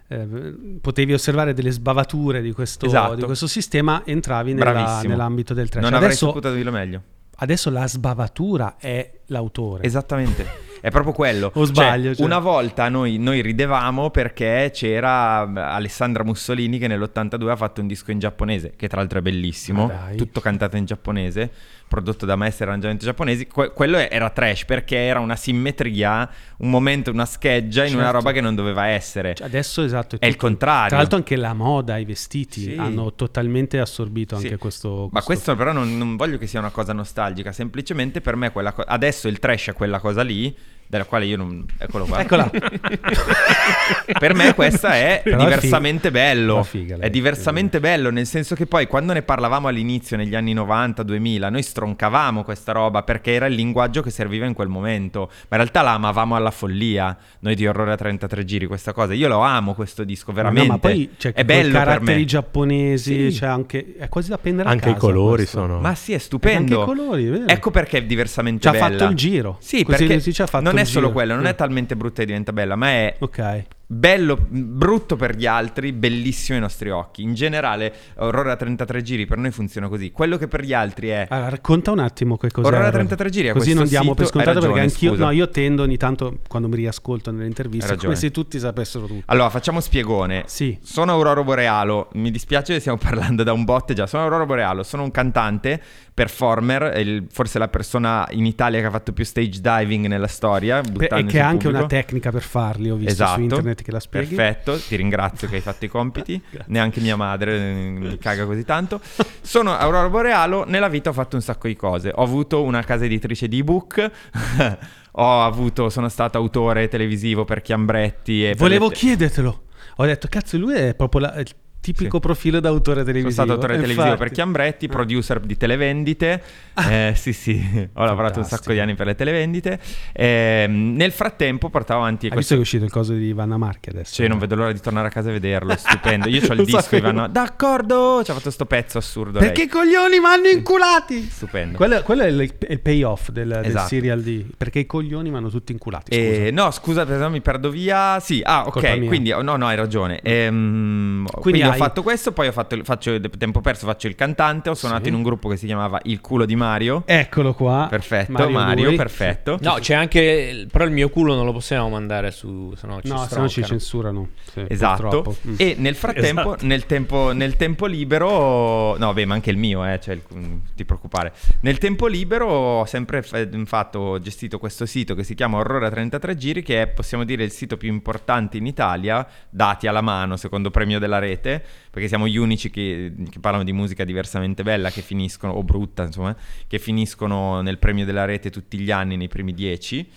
eh, potevi osservare delle sbavature di questo, Esatto. di questo sistema, entravi nella- nell'ambito del trash. Non avrei Adesso, saputo dirlo meglio. adesso la sbavatura è l'autore. Esattamente. È proprio quello. O Cioè, sbaglio, cioè. Una volta noi, noi ridevamo perché c'era Alessandra Mussolini che nell'82 ha fatto un disco in giapponese, che tra l'altro è bellissimo, tutto cantato in giapponese, prodotto da maestri arrangiamenti giapponesi. Que- quello era trash perché era una simmetria, un momento, una scheggia in una Certo. roba che non doveva essere. Cioè, Adesso esatto. È il tutto- contrario. Tra l'altro anche la moda, i vestiti Sì. hanno totalmente assorbito Sì. anche questo... Ma questo però non, non voglio che sia una cosa nostalgica, semplicemente per me quella co- adesso il trash è quella cosa lì, della quale io non... Eccolo qua. Eccola. per me questa è Però è diversamente figa. bello. Figa lei, è diversamente bello, nel senso che poi quando ne parlavamo all'inizio, negli anni 90, 2000, noi stroncavamo questa roba perché era il linguaggio che serviva in quel momento. Ma in realtà la amavamo alla follia, noi di Orrore a 33 giri, questa cosa. Io lo amo questo disco, veramente. No, ma poi c'è è bello per caratteri giapponesi, Sì. c'è anche, è quasi da prendere a Anche i colori questo. sono... Ma sì, è stupendo. Anche i colori, vero? Ecco perché è diversamente Ci ha bella. fatto il giro. Sì, Così perché ci ha fatto non il è solo giro. quello, non è talmente brutta e diventa bella, ma è Ok. bello, brutto per gli altri, bellissimo ai nostri occhi. In generale, Aurora a 33 giri per noi funziona così. Quello che per gli altri è Allora, racconta un attimo che cos'è. Aurora 33 giri è Così non diamo per sito- hai scontato perché ragione, anch'io, scusa. no, io tendo ogni tanto quando mi riascolto nelle interviste come se tutti sapessero tutto. Allora, facciamo spiegone. Sì. Sono Aurora Borealo. Mi dispiace che stiamo parlando da un bot già. Sono Aurora Borealo. Sono un cantante, performer, il- forse la persona in Italia che ha fatto più stage diving nella storia. E che ha anche una tecnica per farli, ho visto Esatto. su internet che la spieghi. Perfetto, ti ringrazio che hai fatto i compiti. Neanche mia madre eh, mi caga così tanto. Sono Aurora Borealo, nella vita ho fatto un sacco di cose. Ho avuto una casa editrice di ebook. ho avuto, sono stato autore televisivo per Chiambretti e per Volevo le- chiedertelo. Ho detto, cazzo, lui è proprio la- tipico Sì. profilo d'autore Sono televisivo. stato autore Eh, televisivo per infatti. Chiambretti, producer di televendite. Eh, sì, sì, ho lavorato un sacco di anni per le televendite. Ehm, nel frattempo portavo avanti Hai questo. visto che è uscito il coso di Vanna Marchi adesso? Cioè, non vedo l'ora di tornare a casa e vederlo, è stupendo. Io ho il disco, sapevo. Ivano. D'accordo, ci ha fatto sto pezzo assurdo. Perché i coglioni mi hanno inculati? Stupendo. Quello, quello è, il, il payoff del, del Esatto. serial di... Perché i coglioni mi hanno tutti inculati, scusa. Eh, no, scusa, mi perdo via. Sì, ah, ok. Quindi, no, no, hai ragione. Ehm, quindi Quindi ho fatto questo, poi ho fatto il, faccio, tempo perso, faccio il cantante. Ho suonato Sì. in un gruppo che si chiamava Il culo di Mario. Eccolo qua. Perfetto, Mario, lui. perfetto. No, c'è anche. Però il mio culo non lo possiamo mandare su. Se no ci No, se no ci censurano. Sì, Esatto. Mm. E nel frattempo, Esatto. nel, tempo, nel tempo libero, no, beh, ma anche il mio, eh, cioè, il- non ti preoccupare. Nel tempo libero ho sempre fa- fatto, gestito questo sito che si chiama Aurora 33 Giri, che è, possiamo dire, il sito più importante in Italia, dati alla mano, secondo premio della rete, perché siamo gli unici che, che parlano di musica diversamente bella, che finiscono, o brutta, insomma, che finiscono nel premio della rete tutti gli anni, nei primi dieci.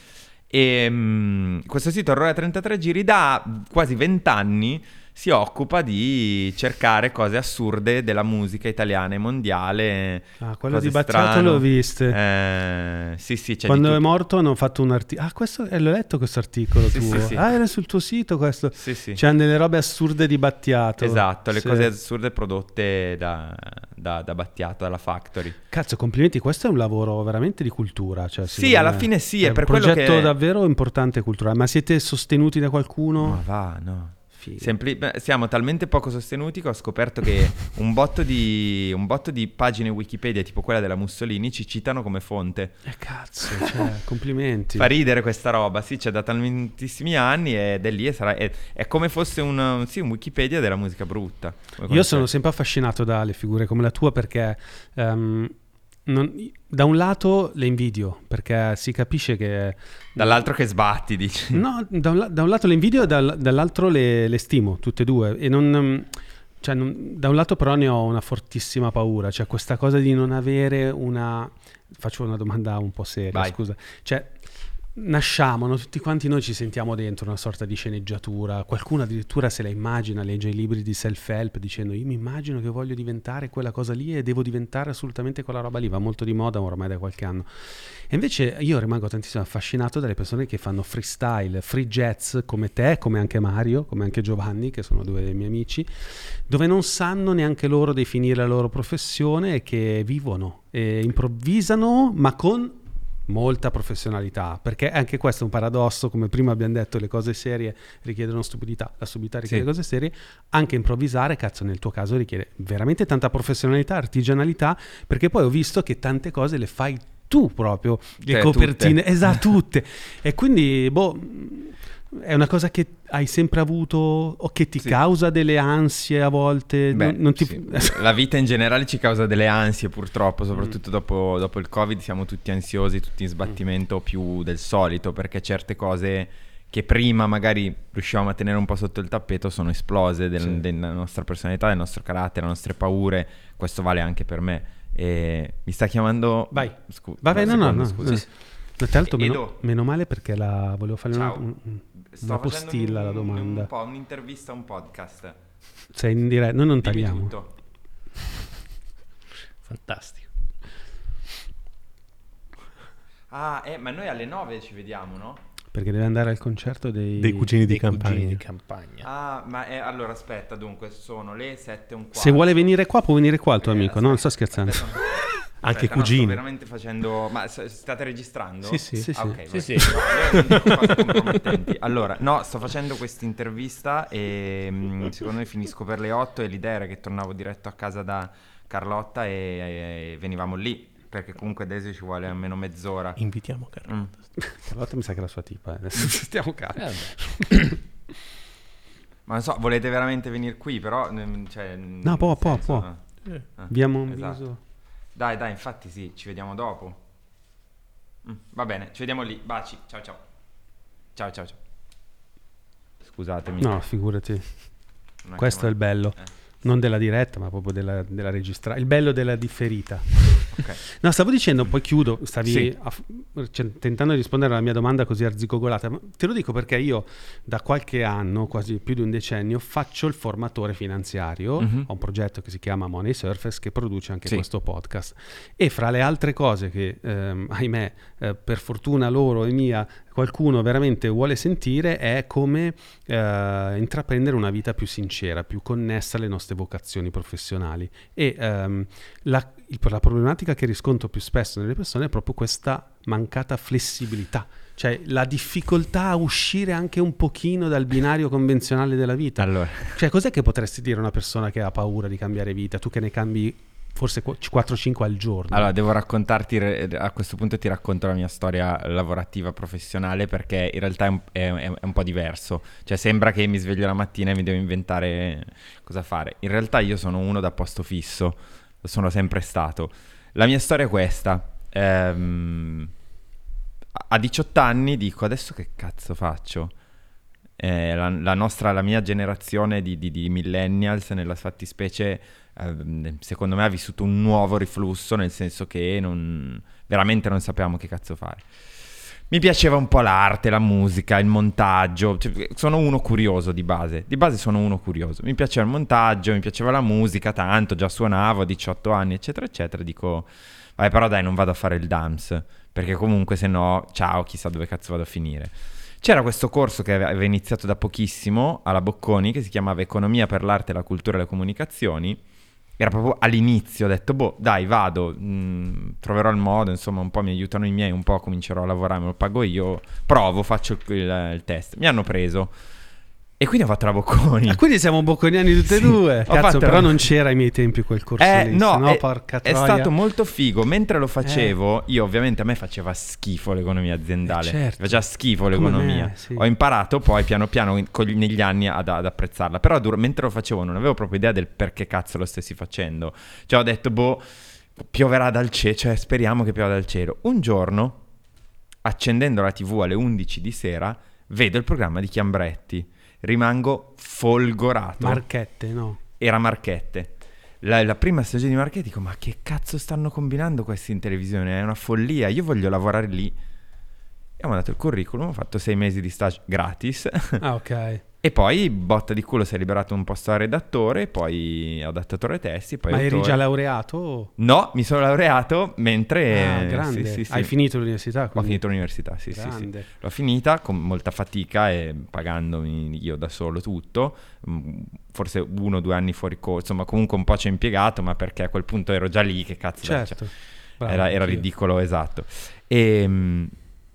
E mm, questo sito Aurora 33 Giri da quasi vent'anni si occupa di cercare cose assurde della musica italiana e mondiale. Ah, quello di Battiato strane. l'ho viste. Eh, sì, sì, Quando è morto hanno fatto un articolo. Ah, questo eh, l'ho letto questo articolo Sì, tuo. sì, sì. Ah, era sul tuo sito questo. Sì, sì. C'hanno delle robe assurde di Battiato. Esatto, le cose assurde prodotte da, da, da Battiato, dalla Factory. Cazzo, complimenti, questo è un lavoro veramente di cultura. Cioè, Sì, alla fine sì, è per un quello progetto che- davvero importante culturale. Ma siete sostenuti da qualcuno? Ma va, no. Figo. Sempli- beh, siamo talmente poco sostenuti che ho scoperto che un botto, di, un botto di pagine Wikipedia, tipo quella della Mussolini, ci citano come fonte. Eh, cazzo, cioè, complimenti. Fa ridere questa roba, sì, c'è da tantissimi anni ed è lì e sarà, è, è come fosse un, sì, un Wikipedia della musica brutta. Io sono sempre affascinato dalle figure come la tua perché ehm, non- da un lato le invidio perché si capisce che Dall'altro che sbatti, dici. no, da un, da un lato le invidio e dal- dall'altro le, le stimo tutte e due e non ehm, cioè, non- da un lato però ne ho una fortissima paura, cioè questa cosa di non avere una... Faccio una domanda un po' seria, Vai. scusa. Cioè, nasciamo, no? tutti quanti noi ci sentiamo dentro una sorta di sceneggiatura, qualcuno addirittura se la immagina, legge i libri di self-help dicendo io mi immagino che voglio diventare quella cosa lì e devo diventare assolutamente quella roba lì, va molto di moda ormai da qualche anno. E invece io rimango tantissimo affascinato dalle persone che fanno freestyle, free jazz come te, come anche Mario, come anche Giovanni, che sono due dei miei amici, dove non sanno neanche loro definire la loro professione e che vivono e improvvisano, ma con molta professionalità, perché anche questo è un paradosso, come prima abbiamo detto, le cose serie richiedono stupidità, la stupidità richiede Sì. cose serie, anche improvvisare, cazzo, nel tuo caso richiede veramente tanta professionalità, artigianalità, perché poi ho visto che tante cose le fai tu proprio, le Cioè, copertine, tutte. esatto, tutte. e quindi, boh, è una cosa che hai sempre avuto o che ti Sì. causa delle ansie a volte? Beh, non, non ti... sì. La vita in generale ci causa delle ansie purtroppo, Mm. soprattutto dopo, dopo il Covid siamo tutti ansiosi, tutti in sbattimento più del solito, perché certe cose che prima magari riuscivamo a tenere un po' sotto il tappeto sono esplose del- Sì. della nostra personalità, del nostro carattere, delle nostre paure, questo vale anche per me. E mi sta chiamando... Vai. Scu- Vabbè, no, no, no. scusa. no. Tra l'altro, meno, meno male perché la volevo fare una, Ciao. un- una postilla un- la domanda. Un po' un'intervista, un podcast. Sei in diretta, noi non Dimmi tagliamo. tutto. Fantastico. Ah, eh, ma noi alle 9 ci vediamo, no? Perché deve andare al concerto dei, Dei cugini di Dei cugini campagna. di campagna. Ah, ma eh, allora aspetta, dunque sono le 7 e un quarto. Se vuole venire qua, può venire qua il tuo Eh, amico. No, non sto aspetta, scherzando. aspetta, Anche aspetta, no, cugini. sto veramente facendo. Ma state registrando? Sì, sì. Sì, Ah, sì. ok, Sì, sì. No, allora no, sto facendo questa intervista e mm, secondo me finisco per le 8 e l'idea era che tornavo diretto a casa da Carlotta e, e venivamo lì. Perché comunque Desio ci vuole almeno mezz'ora. Invitiamo Carlo. Mm. Carlotta mi sa che è la sua tipa. eh. Adesso stiamo calmi. Eh. Ma non so, volete veramente venire qui? Però. mm, Cioè, No, può, può, può. ah. Abbiamo un Esatto. viso. Dai, dai, infatti sì, ci vediamo dopo. Mm, va bene, ci vediamo lì. Baci, ciao ciao. Ciao ciao ciao. Scusatemi. No, figurati. Questo è il bello. Eh, Non della diretta, ma proprio della, della registrata. Il bello della differita. ok. No, stavo dicendo, poi chiudo, stavi Sì. aff- cioè, tentando di rispondere alla mia domanda così arzigogolata, ma te lo dico perché io da qualche anno, quasi più di un decennio, faccio il formatore finanziario, Mhm. ho un progetto che si chiama Money Surface che produce anche Sì. questo podcast e fra le altre cose che, ehm, ahimè, eh, per fortuna loro e mia, qualcuno veramente vuole sentire è come eh, intraprendere una vita più sincera, più connessa alle nostre vocazioni professionali. E ehm, la, il- la problematica che riscontro più spesso nelle persone è proprio questa mancata flessibilità, cioè la difficoltà a uscire anche un pochino dal binario convenzionale della vita. Allora, Cioè, cos'è che potresti dire a una persona che ha paura di cambiare vita? Tu che ne cambi forse qu- 4-5 al giorno. allora, devo raccontarti, a questo punto ti racconto la mia storia lavorativa professionale perché in realtà è un, è- è- un po' diverso. Cioè sembra che mi sveglio la mattina e mi devo inventare cosa fare. In realtà io sono uno da posto fisso, sono sempre stato. La mia storia è questa. Ehm, a 18 anni dico adesso che cazzo faccio? Eh, la, la nostra, la mia generazione di, di- di millennials nella fattispecie secondo me ha vissuto un nuovo riflusso nel senso che non, veramente non sapevamo che cazzo fare. Mi piaceva un po' l'arte, la musica, il montaggio. cioè, sono uno curioso di base. Di base sono uno curioso. Mi piaceva il montaggio, mi piaceva la musica, tanto già suonavo a 18 anni, eccetera, eccetera. Dico, vai, però dai, non vado a fare il dance. Perché comunque, se no, ciao, chissà dove cazzo vado a finire. C'era questo corso che ave- aveva iniziato da pochissimo alla Bocconi che si chiamava Economia per l'arte, la cultura e le comunicazioni. Era proprio all'inizio, ho detto, boh, dai, vado, mh, troverò il modo, insomma, un po' mi aiutano i miei, un po' comincerò a lavorare, me lo pago io, provo, faccio il- il test. Mi hanno preso e quindi ho fatto la Bocconi. Ah, quindi siamo bocconiani tutte e Sì, due. Cazzo, però non c'era ai miei tempi quel corso Eh, lì. no, è, porca è troia. stato molto figo. Mentre lo facevo, io ovviamente a me faceva schifo l'economia aziendale. Eh, certo. Faceva schifo l'economia. me, sì. Ho imparato poi piano piano con gli- negli anni ad, ad apprezzarla. Però dur- mentre lo facevo non avevo proprio idea del perché cazzo lo stessi facendo. Cioè ho detto, boh, pioverà dal cielo. Cioè speriamo che piova dal cielo. Un giorno, accendendo la tv alle 11 di sera, vedo il programma di Chiambretti. Rimango folgorato. Marchette, no. era Marchette. La, la prima stagione di Marchette dico, ma che cazzo stanno combinando questi in televisione? È una follia, io voglio lavorare lì. E ho mandato il curriculum, ho fatto sei mesi di stage gratis. Ah, ok. E poi, botta di culo, si è liberato un posto a redattore, poi adattatore testi, poi Ma eri autore. già laureato? No, mi sono laureato mentre... Ah, grande. Sì, sì, sì. Hai finito l'università? Ho quindi? finito l'università, sì, sì, sì. Grande. L'ho finita con molta fatica e pagandomi io da solo tutto. Mm, Forse uno o due anni fuori corso, insomma comunque un po' ci ho impiegato, ma perché a quel punto ero già lì, che cazzo cioè, Certo. Bravo, era, era ridicolo, esatto. E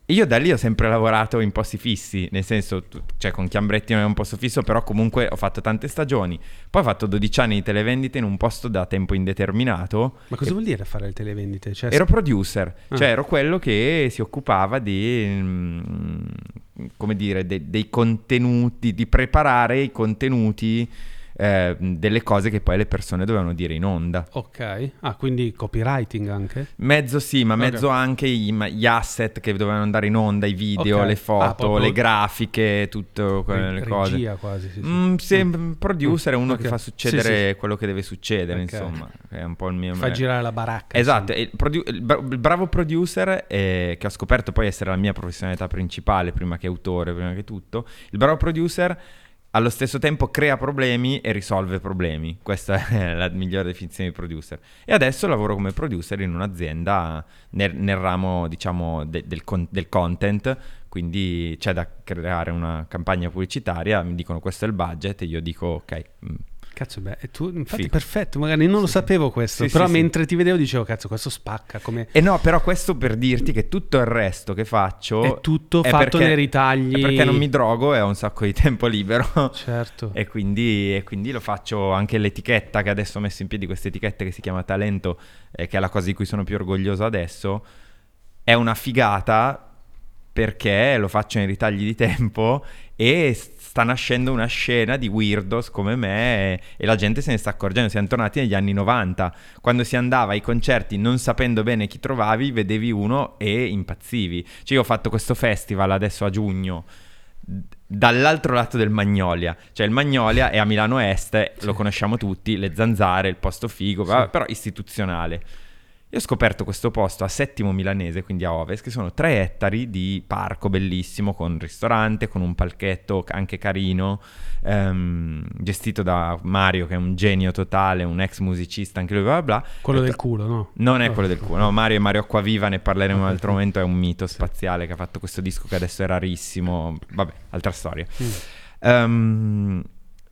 io da lì ho sempre lavorato in posti fissi, nel senso, cioè con Chiambretti non è un posto fisso, però comunque ho fatto tante stagioni. Poi ho fatto 12 anni di televendite in un posto da tempo indeterminato. Ma cosa vuol dire fare le televendite? Cioè, Ero producer, Ah. cioè ero quello che si occupava di, mm, come dire, de- dei contenuti, di preparare i contenuti eh, delle cose che poi le persone dovevano dire in onda. Ok. Ah, quindi copywriting anche? Mezzo sì, ma Ok. mezzo anche i- ma- gli asset che dovevano andare in onda, i video, Ok. le Ah, foto, proprio- le grafiche, tutte quelle Re- cose. Regia quasi, sì, sì. Mm, sì, Mm. producer è uno Ok. che fa Sì, succedere quello che deve succedere, insomma, è un po' il mio... Fa girare la baracca. Esatto, il, produ- il bravo producer, eh, che ho scoperto poi essere la mia professionalità principale, prima che autore, prima che tutto, il bravo producer allo stesso tempo crea problemi e risolve problemi. Questa è la migliore definizione di producer. E adesso lavoro come producer in un'azienda nel, nel ramo, diciamo, de- del, con- del content, quindi c'è da creare una campagna pubblicitaria, mi dicono questo è il budget e io dico ok. Cazzo, beh, e tu, infatti, Figo. perfetto. Magari non lo sapevo questo. Sì, però sì, sì. mentre ti vedevo dicevo, cazzo, questo spacca. Come... E no, però questo per dirti che tutto il resto che faccio È tutto fatto perché- nei ritagli. È perché non mi drogo e ho un sacco di tempo libero. Certo. E quindi, e quindi lo faccio anche l'etichetta che adesso ho messo in piedi, questa etichetta che si chiama Talento, eh, che è la cosa di cui sono più orgoglioso adesso. È una figata perché lo faccio in ritagli di tempo e sta nascendo una scena di weirdos come me e, e la gente se ne sta accorgendo. Siamo tornati negli anni 90, quando si andava ai concerti non sapendo bene chi trovavi, vedevi uno e impazzivi. Cioè io ho fatto questo festival adesso a giugno dall'altro lato del Magnolia, cioè il Magnolia è a Milano Est, lo conosciamo tutti, le zanzare, il posto figo, va- però istituzionale. Io ho scoperto questo posto a Settimo Milanese, quindi a Ovest, che sono tre ettari di parco bellissimo, con ristorante, con un palchetto anche carino, ehm, gestito da Mario, che è un genio totale, un ex musicista, anche lui, bla bla bla. Quello E del culo, no? non è No. quello del culo, no, Mario è Mario Acquaviva, ne parleremo in un altro momento, è un mito spaziale che ha fatto questo disco che adesso è rarissimo, vabbè, altra storia. Mm. Ehm,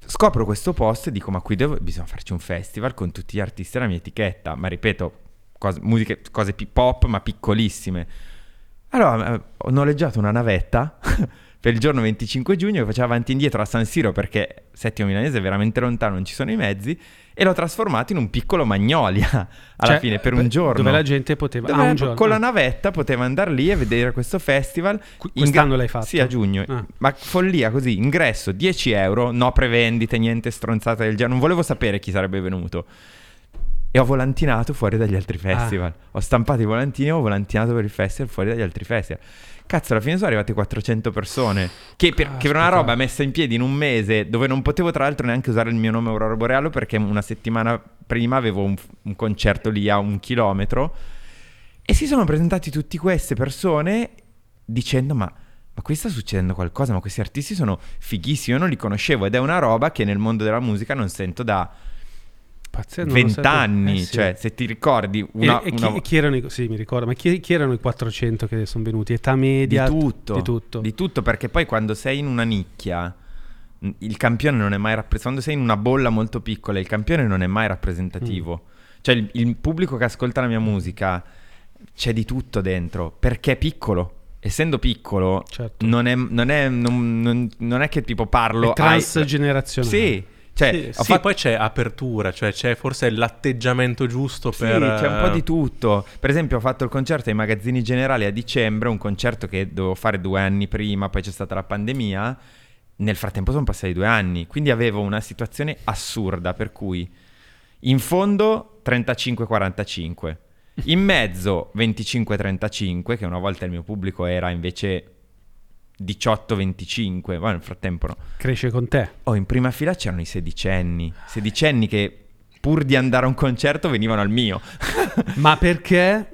scopro questo post e dico, ma qui devo- bisogna farci un festival con tutti gli artisti della mia etichetta, ma ripeto, cose, musiche, cose pop ma piccolissime. Allora ho noleggiato una navetta per il giorno 25 giugno che faceva avanti e indietro a San Siro perché Settimo Milanese è veramente lontano, non ci sono i mezzi, e l'ho trasformato in un piccolo Magnolia alla Cioè, fine per un giorno. Dove la gente poteva... Ah, giorno. con la navetta poteva andare lì e vedere questo festival. Qu- quest'anno Ingra- l'hai fatto? Sì, a giugno. Ah. Ma follia così, ingresso 10 euro, no prevendite, niente stronzata del genere. Non volevo sapere chi sarebbe venuto. E ho volantinato fuori dagli altri Ah. festival. Ho stampato i volantini e ho volantinato per il festival fuori dagli altri festival. Cazzo, alla fine sono arrivate 400 persone. Che per, che per una roba messa in piedi in un mese, dove non potevo tra l'altro neanche usare il mio nome Aurora Borealo, perché una settimana prima avevo un, un concerto lì a un chilometro. E si sono presentati tutte queste persone dicendo: Ma, ma qui sta succedendo qualcosa? Ma questi artisti sono fighissimi. Io non li conoscevo ed è una roba che nel mondo della musica non sento da Pazzesco, non lo sapevo. Vent'anni. Eh, sì. Cioè, se ti ricordi, una, e, e chi, una- chi erano i, sì, mi ricordo, ma chi, chi erano i 400 che sono venuti? Età di media? tutto, Di tutto. di tutto, perché poi quando sei in una nicchia. Il campione non è mai rappresentativo. Quando sei in una bolla molto piccola, il campione non è mai rappresentativo. Mm. Cioè, il, il pubblico che ascolta la mia musica c'è di tutto dentro perché è piccolo. Essendo piccolo, Certo. non, è, non, è, non- non- è che tipo parlo. È ai- transgenerazionale. Sì, cioè, Sì, sì, fatto- poi c'è apertura, cioè c'è forse l'atteggiamento giusto Sì, per... c'è un po' di eh, tutto. Per esempio, ho fatto il concerto ai magazzini generali a dicembre, un concerto che dovevo fare due anni prima, poi c'è stata la pandemia. Nel frattempo sono passati due anni, quindi avevo una situazione assurda per cui in fondo 35-45, in mezzo 25-35, che una volta il mio pubblico era invece 18-25, ma nel frattempo no. Cresce con te. Oh, in prima fila c'erano i sedicenni, sedicenni che pur di andare a un concerto venivano al mio. Ma perché?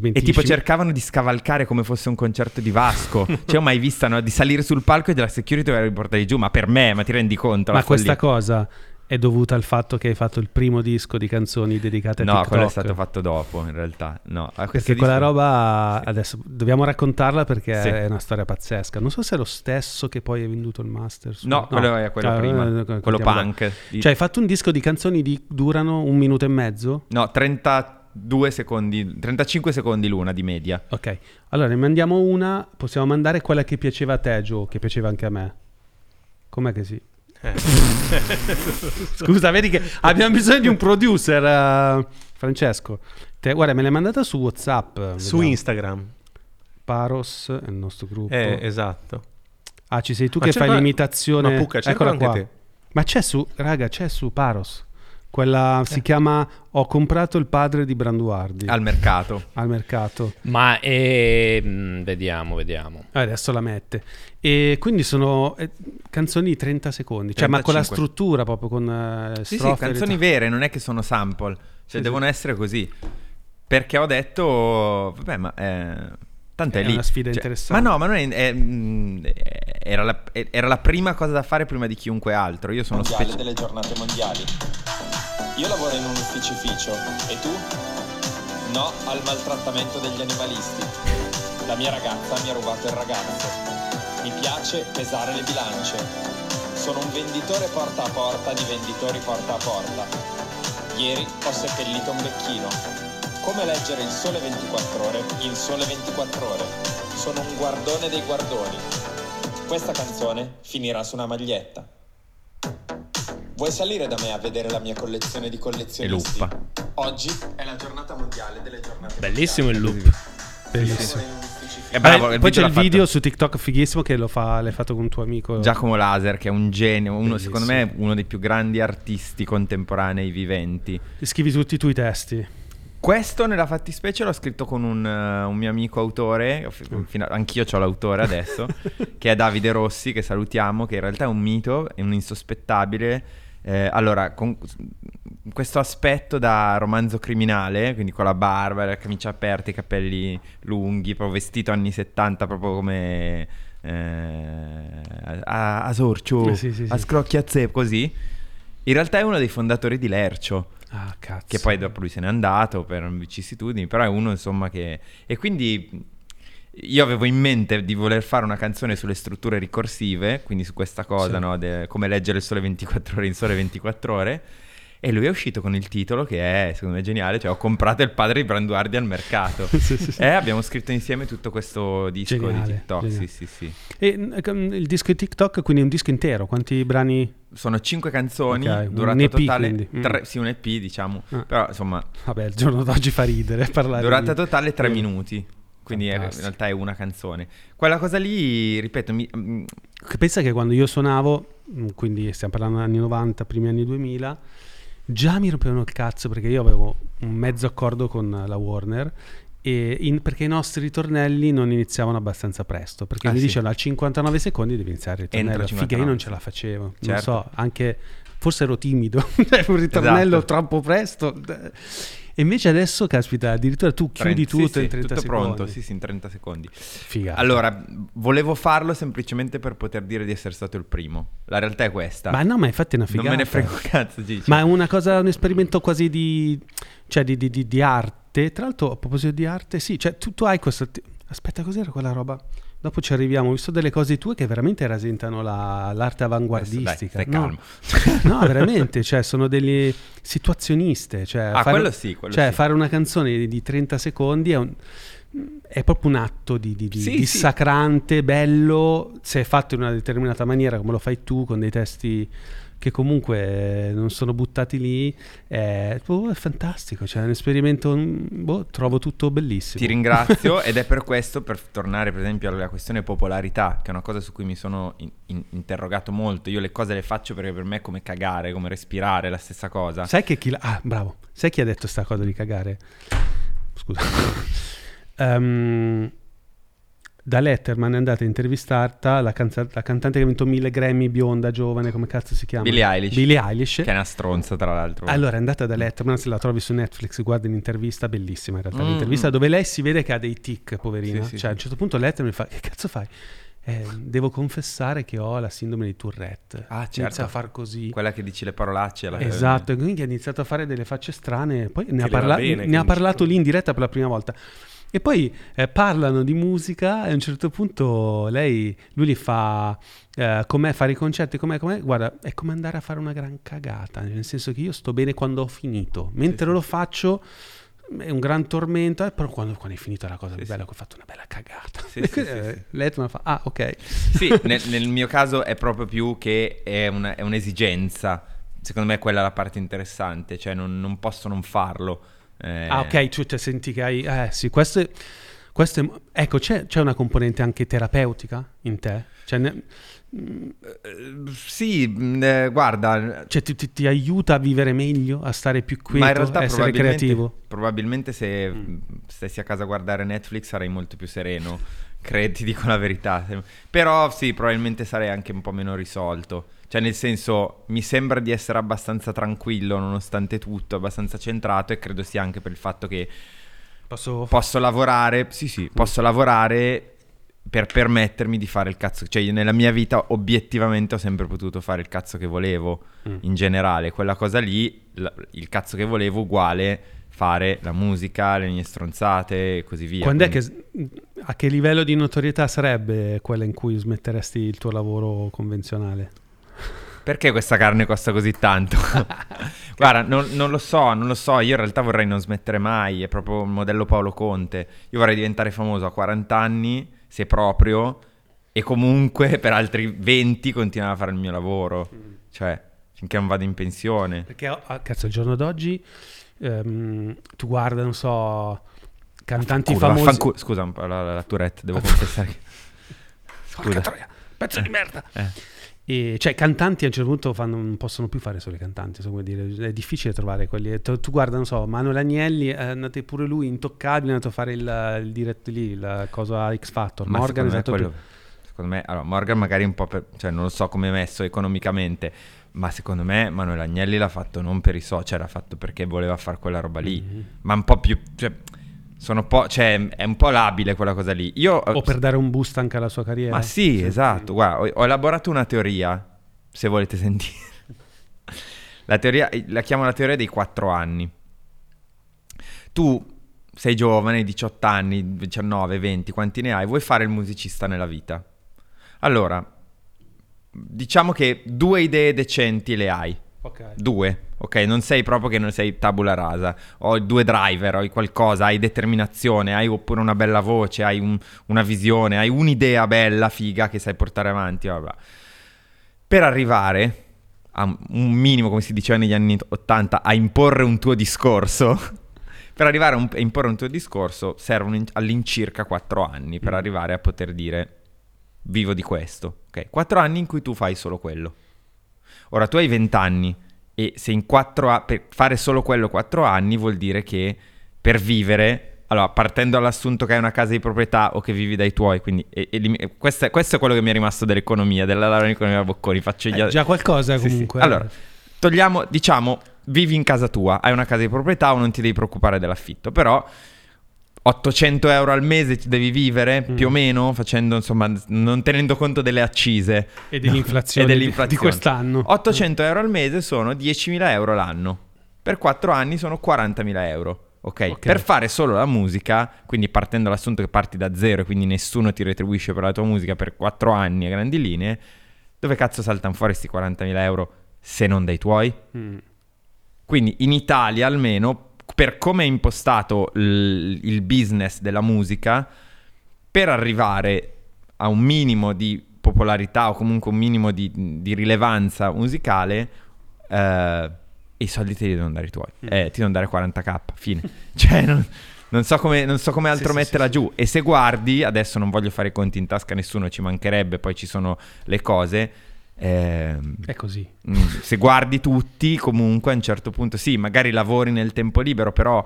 E tipo cercavano di scavalcare come fosse un concerto di Vasco. cioè, ho mai visto no? di salire sul palco e della security doveva riportare giù. Ma per me, ma ti rendi conto? Ma questa follia? cosa è dovuta al fatto che hai fatto il primo disco di canzoni dedicate a No, TikTok. quello è stato fatto dopo, in realtà. No, a Perché quella disco- roba adesso dobbiamo raccontarla perché Sì. è una storia pazzesca. Non so se è lo stesso che poi hai venduto il Masters. No, quello è quello Ah, prima. eh, quello punk. Di- Cioè, hai fatto un disco di canzoni di durano un minuto e mezzo? No, 32 secondi, 35 secondi l'una di media. Ok, allora ne mandiamo una. Possiamo mandare quella che piaceva a te, Joe, che piaceva anche a me. Com'è che sì? Eh. Scusa, vedi che abbiamo bisogno di un producer, eh, Francesco. Te- guarda, me l'hai mandata su WhatsApp. Su vediamo. Instagram. Paros è il nostro gruppo. Eh, esatto. Ah, ci sei tu Ma che fai l'imitazione. Ma Pucca, c'è Eccola qua. te. Ma c'è su, raga, c'è su Paros. Quella Eh. si chiama Ho comprato il padre di Branduardi Al mercato. al mercato. Ma eh, vediamo, vediamo. Ah, Adesso la mette. E quindi sono eh, canzoni di 30 secondi, cioè ma con la 35. struttura proprio con eh, Sì, sì, canzoni vere, non è che sono sample. Cioè, Sì, devono essere così. Perché ho detto, vabbè, ma eh, tanto è, lì. una sfida Cioè, interessante. Ma no, ma non è, è, mm, era, la, è- era la prima cosa da fare prima di chiunque altro. Io sono specie- delle giornate mondiali. Io lavoro in un ufficificio e tu? No al maltrattamento degli animalisti. La mia ragazza mi ha rubato il ragazzo. Mi piace pesare le bilance. Sono un venditore porta a porta di venditori porta a porta. Ieri ho seppellito un becchino. Come leggere il sole 24 ore in sole 24 ore. Sono un guardone dei guardoni. Questa canzone finirà su una maglietta. Vuoi salire da me a vedere la mia collezione di collezionisti? E luppa. Oggi è la giornata mondiale delle giornate Bellissimo il loop. Bellissimo. È bravo, Eh, il poi c'è il fatto video su TikTok fighissimo che lo fa, l'hai fatto con un tuo amico. Giacomo Laser, che è un genio, uno, Bellissimo. secondo me uno dei più grandi artisti contemporanei viventi. Scrivi tutti i tuoi testi. Questo nella fattispecie l'ho scritto con un, eh, un mio amico autore, f- Mm. a- anch'io ho l'autore adesso, che è Davide Rossi, che salutiamo, che in realtà è un mito, è un insospettabile. Eh, allora, con questo aspetto da romanzo criminale, quindi con la barba, la camicia aperta, i capelli lunghi, proprio vestito anni 70, proprio come eh, a, a sorcio, Eh, sì, sì, a sì. così. In realtà è uno dei fondatori di Lercio. Ah. Che poi dopo lui se n'è andato per vicissitudini, però è uno insomma che... E quindi io avevo in mente di voler fare una canzone sulle strutture ricorsive, quindi su questa cosa, Sì. no? de- come leggere il sole 24 ore in sole 24 ore. E lui è uscito con il titolo che è, secondo me, geniale, cioè ho comprato il padre di Branduardi al mercato. Sì, sì, sì. E abbiamo scritto insieme tutto questo disco Geniale, di TikTok, geniale. sì sì sì. E mm, il disco di TikTok, quindi è un disco intero. Quanti brani? Sono cinque canzoni, Ok, un durata EP totale... Mm. tre- sì, un EP diciamo, Ah. però insomma Vabbè, il giorno d'oggi fa ridere parlare Durata di- totale 3 Eh, minuti. Quindi è- in realtà è una canzone. Quella cosa lì, ripeto, mi- mm, Pensa che quando io suonavo, mm, quindi stiamo parlando degli anni 90, primi anni 2000, già mi rompevano il cazzo perché io avevo un mezzo accordo con la Warner e in- perché i nostri ritornelli non iniziavano abbastanza presto perché Ah, mi sì. dicevano a 59 secondi devi iniziare il ritornello figa io 59, non ce la facevo non Certo. so anche forse ero timido cioè un ritornello Esatto. troppo presto e invece adesso caspita addirittura tu chiudi 30 sì, tutto sì, in 30 tutto secondi pronto, sì, sì, in 30 secondi. Figata. Allora, volevo farlo semplicemente per poter dire di essere stato il primo. La realtà è questa. ma no ma infatti è una non figata me ne frego cazzo, Gigi. Ma è una cosa, un esperimento quasi di, cioè di, di- di- di arte. Tra l'altro, a proposito di arte, sì, cioè tu, tu hai questo. Aspetta, cos'era quella roba? Dopo ci arriviamo. Ho visto delle cose tue che veramente rasentano la- l'arte avanguardistica. Dai, no, no, veramente, cioè sono delle situazioniste. Cioè, Ah, quello sì, quello cioè sì. fare una canzone di, di 30 secondi è un. È proprio un atto di, di, di- Sì, di sì. sacrante, bello, se è fatto in una determinata maniera come lo fai tu, con dei testi che comunque eh, non sono buttati lì, è, oh, è fantastico, cioè è un esperimento, mm, boh, trovo tutto bellissimo. Ti ringrazio ed è per questo, per tornare per esempio alla questione popolarità, che è una cosa su cui mi sono in- in- interrogato molto. Io le cose le faccio perché per me è come cagare, come respirare, la stessa cosa. Sai che chi... l'ha- Ah, bravo. Sai chi ha detto sta cosa di cagare? Scusa. Ehm, da Letterman è andata a intervistarla la, canza- la cantante che ha vinto mille Grammy, bionda, giovane, come cazzo si chiama? Billie Eilish. Billie Eilish. Che è una stronza, tra l'altro. Allora è andata da Letterman, se la trovi su Netflix, guarda l'intervista, bellissima in realtà, Mm. l'intervista dove lei si vede che ha dei tic, poverina. Sì, sì, cioè a un sì. certo punto Letterman fa, che cazzo fai? "Eh, devo confessare che ho la sindrome di Tourette. Ah, certo. Inizia a far così. Quella che dici le parolacce. la- Esatto, e quindi ha iniziato a fare delle facce strane, poi ne, ha, parla- bene, ne ha parlato lì in diretta per la prima volta. E poi eh, parlano di musica e a un certo punto lei, lui gli fa eh, com'è fare i concerti, com'è, com'è, guarda, è come andare a fare una gran cagata, nel senso che io sto bene quando ho finito, mentre lo faccio è un gran tormento, eh, però quando, quando è finita la cosa Sì, bella, che ho fatto una bella cagata. Sì, sì, sì, eh, sì. Letterman fa, ah ok. Sì, nel, nel mio caso è proprio più che è, una- è un'esigenza. Secondo me quella è la parte interessante, cioè non, non posso non farlo. Eh, Ah, ok, tu cioè, senti che hai. Eh sì, questo è. questo è- ecco, c'è, c'è una componente anche terapeutica in te? Cioè, ne- eh, Sì, mh, eh, guarda, cioè, ti, ti- ti aiuta a vivere meglio, a stare più quieto, ma in realtà a essere probabilmente, creativo? probabilmente se mh, stessi a casa a guardare Netflix sarei molto più sereno, cre- ti dico la verità. Però sì, probabilmente sarei anche un po' meno risolto. Cioè nel senso, mi sembra di essere abbastanza tranquillo nonostante tutto, abbastanza centrato e credo sia anche per il fatto che Posso. posso lavorare, sì sì, posso lavorare per permettermi di fare il cazzo, cioè io nella mia vita obiettivamente ho sempre potuto fare il cazzo che volevo, Mm. in generale, quella cosa lì, la- il cazzo che volevo uguale fare la musica, le mie stronzate e così via. Quando è Quindi- che, a che livello di notorietà sarebbe quella in cui smetteresti il tuo lavoro convenzionale? Perché questa carne costa così tanto? Guarda, non, non lo so, non lo so. Io in realtà vorrei non smettere mai. È proprio il modello Paolo Conte. Io vorrei diventare famoso a 40 anni, se proprio, e comunque per altri 20 continuare a fare il mio lavoro. Cioè, finché non vado in pensione. Perché, ah, cazzo, al giorno d'oggi ehm, tu guarda, non so, cantanti Culo, famosi. vaffanculo. Scusa la, la, la Tourette, devo confessare. che- Scusa. pezzo di merda. Eh. E, cioè, cantanti a un certo punto fanno- non possono più fare solo i cantanti, so come dire. È difficile trovare quelli. Tu, tu guarda, non so, Manuel Agnelli, è andato pure lui intoccabile, è andato a fare il, il diretto lì, la cosa X Factor. Ma Morgan è secondo me, stato quello, secondo me, allora, Morgan magari un po' per, cioè non lo so come è messo economicamente, ma secondo me Manuel Agnelli l'ha fatto non per i social, l'ha fatto perché voleva fare quella roba lì, Mm-hmm. ma un po' più, cioè, sono po', cioè, è un po' labile quella cosa lì. Io, O per dare un boost anche alla sua carriera. ma sì, esatto, guarda, ho, ho elaborato una teoria, se volete sentire. La teoria, la chiamo la teoria dei quattro anni. Tu sei giovane, 18 anni, 19, 20, quanti ne hai? Vuoi fare il musicista nella vita? Allora, diciamo che due idee decenti le hai. Ok. Due, ok? Non sei proprio che non sei tabula rasa. Ho due driver, hai qualcosa, hai determinazione, hai oppure una bella voce, hai un- una visione, hai un'idea bella, figa che sai portare avanti. bla. Per arrivare a un minimo, come si diceva negli anni 80, a imporre un tuo discorso. Per arrivare a, un- a imporre un tuo discorso servono in- all'incirca quattro anni per arrivare a poter dire vivo di questo. Ok, quattro anni in cui tu fai solo quello. Ora tu hai 20 anni e se in 4 a- per fare solo quello 4 anni vuol dire che per vivere, allora partendo dall'assunto che hai una casa di proprietà o che vivi dai tuoi, quindi e- e questo, è, questo è quello che mi è rimasto dell'economia, della laurea in economia Bocconi, faccio gli Eh, già qualcosa Sì, sì. comunque. eh. Allora, togliamo, diciamo, vivi in casa tua, hai una casa di proprietà o non ti devi preoccupare dell'affitto, però 800 euro al mese ti devi vivere Mm. più o meno facendo insomma non tenendo conto delle accise E dell'inflazione e di- dell'inflazione. di quest'anno. 800 euro al mese sono 10.000 euro l'anno per 4 anni sono 40.000 euro ok Ok. per fare solo la musica quindi partendo dall'assunto che parti da zero e quindi nessuno ti retribuisce per la tua musica per 4 anni a grandi linee dove cazzo saltano fuori questi 40.000 euro se non dai tuoi? Mm. Quindi in Italia almeno, per come è impostato il, il business della musica, per arrivare a un minimo di popolarità o comunque un minimo di, di rilevanza musicale, eh, i soldi te li devono dare i tuoi. Mm. Eh, ti devono dare 40k, fine. cioè non, non so come, non so come altro Sì, sì, metterla sì, giù. E se guardi, adesso non voglio fare i conti in tasca a nessuno, ci mancherebbe, poi ci sono le cose. Ehm, È così. Mm, se guardi tutti, comunque a un certo punto, sì, magari lavori nel tempo libero, però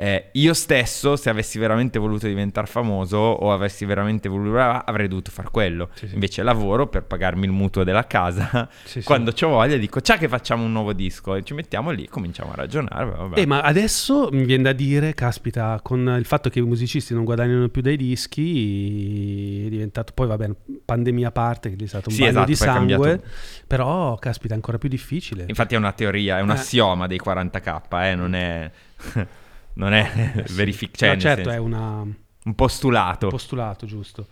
eh, io stesso, se avessi veramente voluto diventare famoso o avessi veramente voluto, avrei dovuto fare quello. Sì, sì. Invece lavoro per pagarmi il mutuo della casa. Sì. Quando ho voglia dico, ciao che facciamo un nuovo disco e ci mettiamo lì, cominciamo a ragionare. Eh, ma adesso mi viene da dire, caspita, con il fatto che i musicisti non guadagnano più dai dischi, è diventato poi, vabbè, pandemia a parte, che è stato un Sì, bagno esatto, di sangue, però, caspita, è ancora più difficile. Infatti è una teoria, è un Eh. assioma dei 40k, eh, non è, non è verificato. No, certo, è una, un un postulato. postulato, giusto.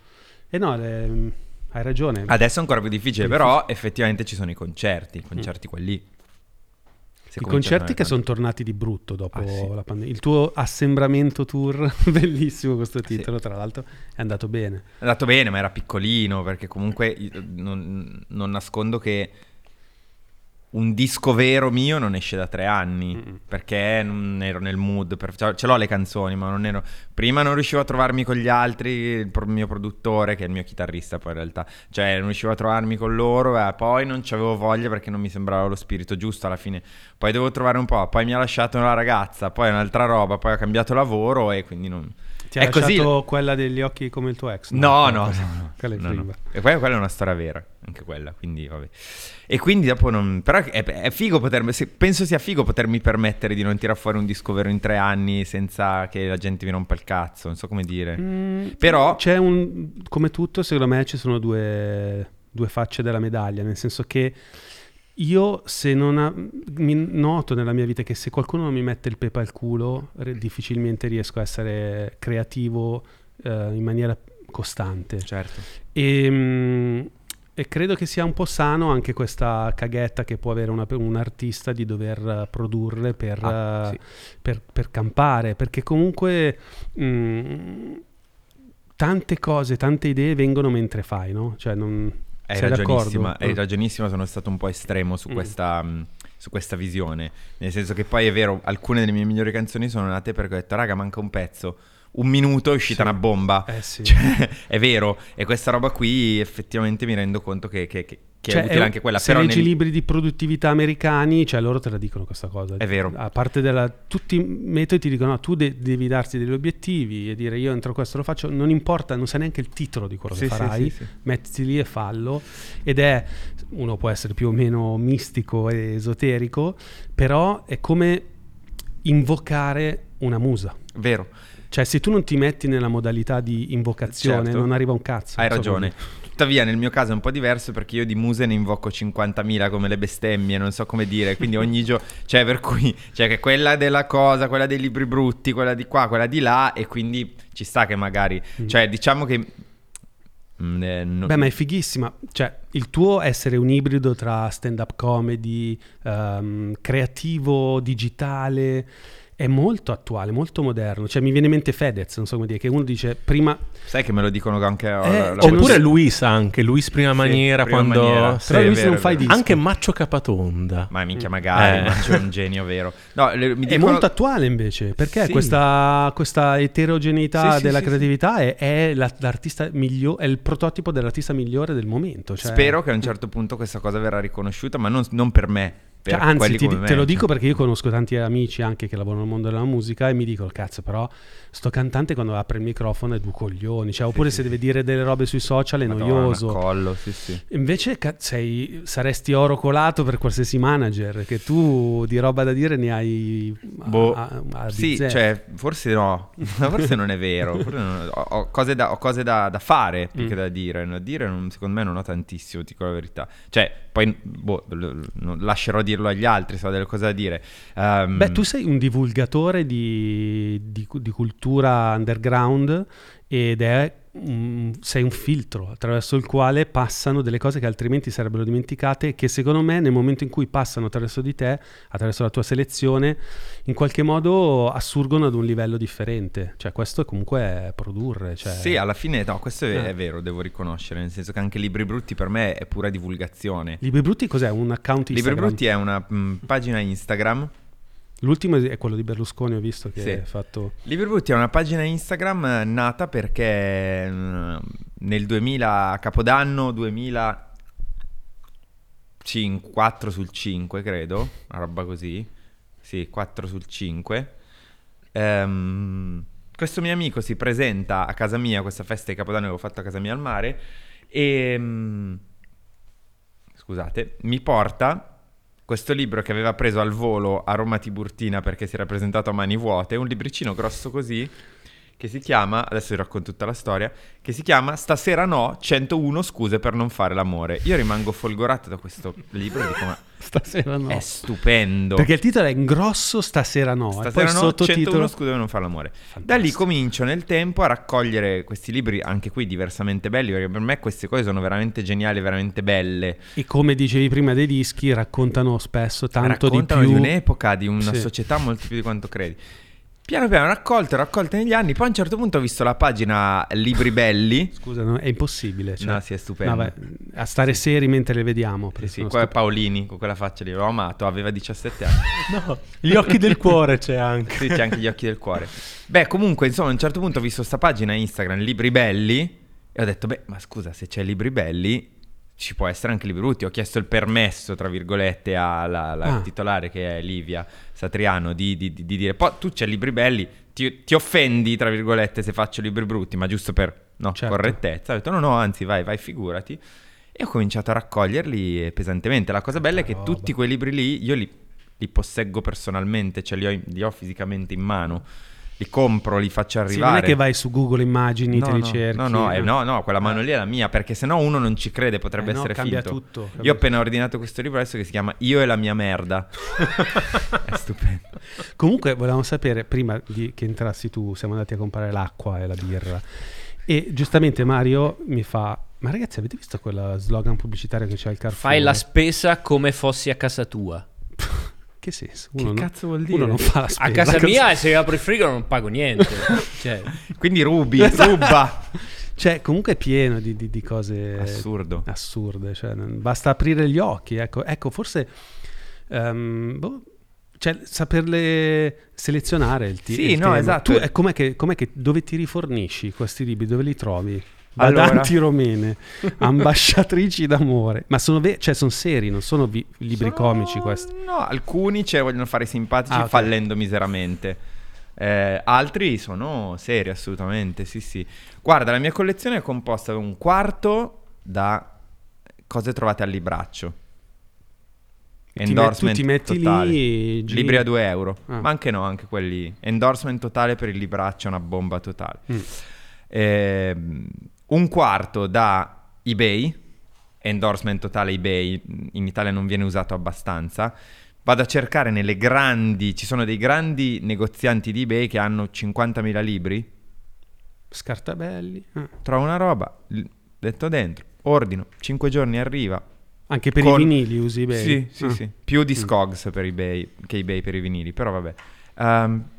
E no, le- hai ragione. Adesso è ancora più difficile, però effettivamente ci sono i concerti, i concerti quelli. Se I concerti che sono tornati di brutto dopo Ah, sì. la pandemia. Il tuo assembramento tour, bellissimo questo titolo, tra l'altro, è andato bene. È andato bene, ma era piccolino, perché comunque non, non nascondo che un disco vero mio non esce da tre anni, Mm-mm. perché non ero nel mood, per- cioè, ce l'ho le canzoni, ma non ero... Prima non riuscivo a trovarmi con gli altri, il pro- mio produttore, che è il mio chitarrista poi in realtà, cioè non riuscivo a trovarmi con loro, eh, poi non c'avevo voglia perché non mi sembrava lo spirito giusto alla fine. Poi devo trovare un po', poi mi ha lasciato una ragazza, poi un'altra roba, poi ho cambiato lavoro e quindi non... Ti ha è così... quella degli occhi come il tuo ex? No, no, no, no. quella è prima. E quella, quella è una storia vera, anche quella, quindi vabbè. E quindi dopo non... Però è, è figo potermi... Penso sia figo potermi permettere di non tirare fuori un disco vero in tre anni senza che la gente mi rompa il cazzo, non so come dire. Mm, Però- c'è un come tutto, secondo me ci sono due, due facce della medaglia, nel senso che io se non ha- mi noto nella mia vita che se qualcuno non mi mette il pepe al culo, re- difficilmente riesco a essere creativo eh, in maniera costante. Certo. E, mm, e credo che sia un po' sano anche questa caghetta che può avere una- un artista di dover produrre per, Ah, eh, sì. per- per campare, perché comunque mm, tante cose, tante idee vengono mentre fai, no? Cioè non... Hai sei ragionissima, hai Mm. ragionissima, sono stato un po' estremo su Mm. questa, mh, su questa visione. Nel senso che poi è vero, alcune delle mie migliori canzoni sono nate perché ho detto, raga, manca un pezzo. Un minuto è uscita Sì. una bomba. Eh sì. Cioè, è vero, e questa roba qui effettivamente mi rendo conto che, che- che- che Cioè, è utile un- anche quella. Se Però leggi nel- libri di produttività americani, cioè loro te la dicono questa cosa. È vero. A parte della... Tutti i metodi ti dicono, no, tu de- devi darti degli obiettivi e dire io entro questo lo faccio, non importa, non sai neanche il titolo di quello Sì, che sì, farai, sì, sì. mettiti lì e fallo. Ed è, uno può essere più o meno mistico e esoterico, però è come invocare una musa. Vero, Cioè se tu non ti metti nella modalità di invocazione, Certo. non arriva un cazzo. hai so come ragione. Tuttavia, nel mio caso è un po' diverso perché io di muse ne invoco 50.000 come le bestemmie, non so come dire. Quindi ogni giorno, cioè, per cui, cioè, che quella della cosa, quella dei libri brutti, quella di qua, quella di là, e quindi ci sta che magari, Mm. cioè, diciamo che. mm, eh, no- Beh, ma è fighissima. Cioè, il tuo essere un ibrido tra stand-up comedy, ehm, creativo, digitale, è molto attuale, molto moderno. Cioè, mi viene in mente Fedez, non so come dire, che uno dice prima... sai che me lo dicono anche. Eh, la- cioè, Oppure Luis anche, Luis prima maniera prima quando... maniera. Però è lui vero, non è fa i vero. dischi. Anche Maccio Capatonda. Ma minchia, magari, Eh. ma c'è un genio vero. No, le- mi È dicono- molto attuale invece, perché Sì. questa, questa eterogeneità Sì, sì, della creatività È, è la- l'artista migliore, è il prototipo dell'artista migliore del momento. Cioè, Spero che a un certo punto questa cosa verrà riconosciuta, ma non, non per me. Cioè, anzi, ti- te lo cioè. dico perché io conosco tanti amici anche che lavorano nel mondo della musica e mi dicono, cazzo, però sto cantante quando apre il microfono è due coglioni. Cioè, oppure se deve dire delle robe sui social è Madonna, noioso. collo, sì, sì. Invece ca- sei- saresti oro colato per qualsiasi manager, che tu di roba da dire ne hai a- Boh, a- a sì, cioè, forse no, forse non è vero. non- ho, ho cose, da, ho cose da, da fare più Mm. che da dire. Da dire, non- secondo me, non ho tantissimo, ti dico la verità. Cioè, poi boh, lascerò dirlo agli altri se ho delle cose da dire. Ehm, Beh, tu sei un divulgatore di, di- di cultura underground ed è un- sei un filtro attraverso il quale passano delle cose che altrimenti sarebbero dimenticate e che secondo me nel momento in cui passano attraverso di te, attraverso la tua selezione, in qualche modo assurgono ad un livello differente. Cioè questo è comunque produrre. Cioè... Sì, alla fine, no, questo è, Eh. è vero, devo riconoscere. Nel senso che anche Libri Brutti per me è pura divulgazione. Libri Brutti cos'è? Un account Libri Instagram? Brutti è una mm, pagina Instagram. L'ultimo è quello di Berlusconi, ho visto che Sì. ha fatto... Libri Brutti è una pagina Instagram eh, nata perché mm, nel 2000, a Capodanno 2005, 4 sul 5 credo, una roba così, sì, 4 sul 5, ehm, questo mio amico si presenta a casa mia, questa festa di Capodanno che ho fatto a casa mia al mare, e... mm, scusate, mi porta questo libro che aveva preso al volo a Roma Tiburtina perché si era presentato a mani vuote, un libricino grosso così che si chiama, adesso vi racconto tutta la storia, che si chiama Stasera no, 101 scuse per non fare l'amore. Io rimango folgorato da questo libro e dico ma Stasera no. è stupendo. Perché il titolo è in grosso stasera no. Stasera e no, sottotitolo 101 scuse per non fare l'amore. Da lì comincio nel tempo a raccogliere questi libri, anche qui diversamente belli, perché per me queste cose sono veramente geniali, veramente belle. E come dicevi prima dei dischi, raccontano spesso tanto Raccontano di più. un'epoca, di una Sì. società molto più di quanto credi. Piano piano raccolte, raccolte negli anni, poi a un certo punto ho visto la pagina Libri Belli. Scusa, no, è impossibile. cioè- No, sì, è stupendo. No, beh, a stare seri mentre le vediamo. Sì, sì, qua è. Paolini con quella faccia lì, l'ho amato, aveva 17 anni. No, gli occhi del cuore c'è anche. Sì, c'è anche gli occhi del cuore. Beh, comunque, insomma, a un certo punto ho visto sta pagina Instagram, Libri Belli, e ho detto, beh, ma scusa, se c'è Libri Belli, ci può essere anche Libri Brutti. Ho chiesto il permesso, tra virgolette, alla alla Ah. titolare, che è Livia Satriano, di, di- di- di dire, poi tu c'è Libri Belli, ti, ti offendi, tra virgolette, se faccio Libri Brutti, ma giusto per no, Certo. correttezza. Ho detto, no, no, anzi, vai, vai, figurati. E ho cominciato a raccoglierli eh, pesantemente. La cosa bella è che roba. tutti quei libri lì, io li, li posseggo personalmente, cioè li ho, li ho fisicamente in mano. Li compro, li faccio Sì, arrivare. non è che vai su Google Immagini, no, te li no, cerchi. No, no, eh, no, no, quella mano lì è la mia, perché sennò uno non ci crede, potrebbe Eh no, essere cambia finto. tutto, Io cambia ho appena ordinato questo libro adesso che si chiama Io e la mia merda. è stupendo. Comunque volevamo sapere, prima di che entrassi tu, siamo andati a comprare l'acqua e la birra. E giustamente Mario mi fa, ma ragazzi avete visto quella slogan pubblicitario che c'è al Carrefour? Fai la spesa come fossi a casa tua. Che senso? Che Uno non- cazzo vuol Uno dire? non fa la spesa. A casa mia, se apro il frigo non pago niente. cioè, Quindi rubi, Esatto. ruba. Cioè, comunque è pieno di, di- di cose Assurdo. assurde. Cioè, non- basta aprire gli occhi. Ecco, ecco forse ehm, boh, cioè, saperle selezionare il, ti- Sì, il no, tema. esatto. Tu, è com'è che, com'è che- dove ti rifornisci questi libri? Dove li trovi? Allora. Badanti romene, ambasciatrici d'amore. Ma sono, ve- cioè, sono seri, non sono vi- libri Sono- comici questi. No, alcuni cioè, vogliono fare i simpatici Ah, ok. fallendo miseramente. Eh, altri sono seri, assolutamente. Sì, sì. Guarda, la mia collezione è composta da un quarto da cose trovate al libraccio. Ti met- Endorsement tu ti metti totale. lì, giri- Libri a 2 euro. Ah. Ma anche no, anche quelli. Endorsement totale per il libraccio, una bomba totale. Mm. Ehm, un quarto da eBay, endorsement totale eBay, in Italia non viene usato abbastanza. Vado a cercare nelle grandi, ci sono dei grandi negozianti di eBay che hanno 50.000 libri, Scartabelli. ah. trovo una roba, metto dentro, ordino, 5 giorni arriva. Anche per Con- i vinili usi eBay? Sì, sì, Ah. sì. Più di Scogs per eBay che eBay per i vinili, però vabbè. Ehm,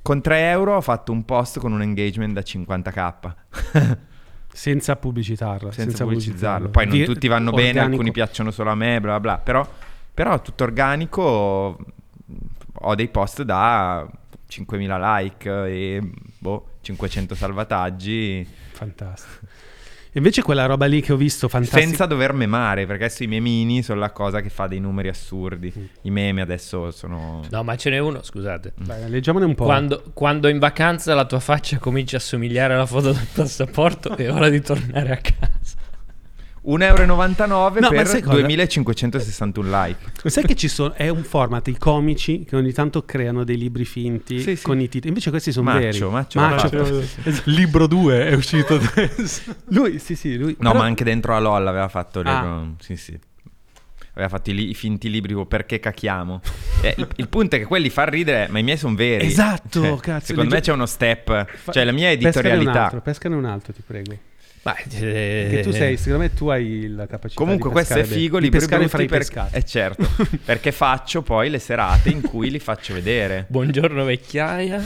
con 3 euro ho fatto un post con un engagement da 50k. Senza pubblicitarla. senza, pubblicizzarlo. Poi non tutti vanno bene, organico. alcuni piacciono solo a me, bla bla. Però, però tutto organico. Ho dei post da 5.000 like e boh, 500 salvataggi. Fantastico. Invece quella roba lì che ho visto, fantastica. Senza dover memare, perché adesso i memini sono la cosa che fa dei numeri assurdi. Mm. I meme adesso sono... no, ma ce n'è uno, scusate. Beh, leggiamone un po'. Quando, quando in vacanza la tua faccia comincia a somigliare alla foto del passaporto, è ora di tornare a casa. 1,99 euro No, per sai cosa? 2561 like. Sai che ci sono? È un format, i comici che ogni tanto creano dei libri finti Sì, sì. con i titoli. Invece questi sono Maccio, veri. Maccio Maccio. l'ha fatto. Libro 2 è uscito adesso. Lui, sì, sì, lui. No, però- ma anche dentro a LOL aveva fatto le- Ah. Sì, sì. Aveva fatto i, li- i finti libri perché cacchiamo. Eh, il, il punto è che quelli fa ridere, ma i miei sono veri. Esatto, Cioè, cazzo, Secondo me c'è uno step. Fa- Cioè, la mia Pescane un editorialità. altro, pescane un altro, ti prego. Ma, eh, Che tu sei, secondo me tu hai la capacità Comunque, di questo è figo. Di Libri pescare fra i per- pescati. Eh, certo. perché faccio poi le serate in cui li faccio vedere. Buongiorno vecchiaia. I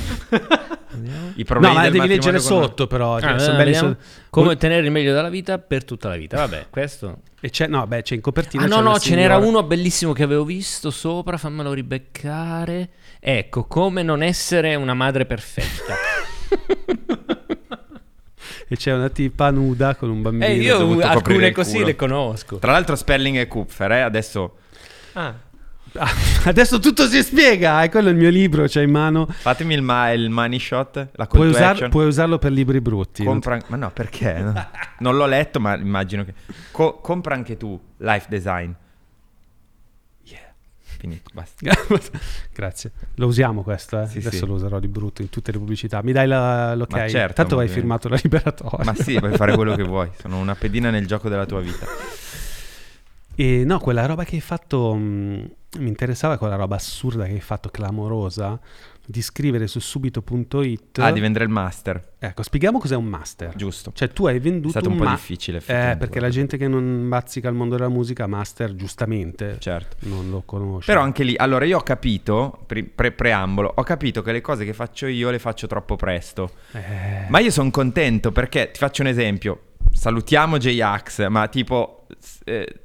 No, problemi ma del devi leggere sotto, però. cioè, Ah, sono eh, belli so- Come ottenere il meglio dalla vita per tutta la vita. Vabbè, questo. E c'è, no, beh, c'è in copertina. Ah c'è no, no, ce n'era uno bellissimo che avevo visto sopra, fammelo ribeccare. Ecco, come non essere una madre perfetta. E c'è una tipa nuda con un bambino. Eh, io dovuto coprire alcune così le conosco. Tra l'altro, Spelling e Kupfer, eh, adesso Ah, adesso tutto si spiega, è quello il mio libro, c'è in mano. Fatemi il, ma- il money shot, la Puoi, usar- puoi usarlo per libri brutti. Compra- ma no, perché? No. non l'ho letto, ma immagino che... Co- compra anche tu Life Design. Finito, basta. Grazie. Lo usiamo questo, eh? Sì, Adesso sì. lo userò di brutto in tutte le pubblicità. Mi dai la- l'ok? Ma certo, Tanto ma- firmato la liberatoria. Ma sì, puoi fare quello che vuoi. Sono una pedina nel gioco della tua vita. E no, quella roba che hai fatto, mh, mi interessava quella roba assurda che hai fatto, clamorosa, di scrivere su subito.it. Ah, di vendere il master. Ecco, spieghiamo cos'è un master. Giusto. Cioè tu hai venduto È stato un po' ma- difficile, Eh, perché guarda. la gente che non bazzica il mondo della musica, master, giustamente, Certo. non lo conosce. Però anche lì, allora io ho capito, pre- pre- preambolo, ho capito che le cose che faccio io le faccio troppo presto. Eh, Ma io sono contento perché, ti faccio un esempio, salutiamo J-Ax, ma tipo eh,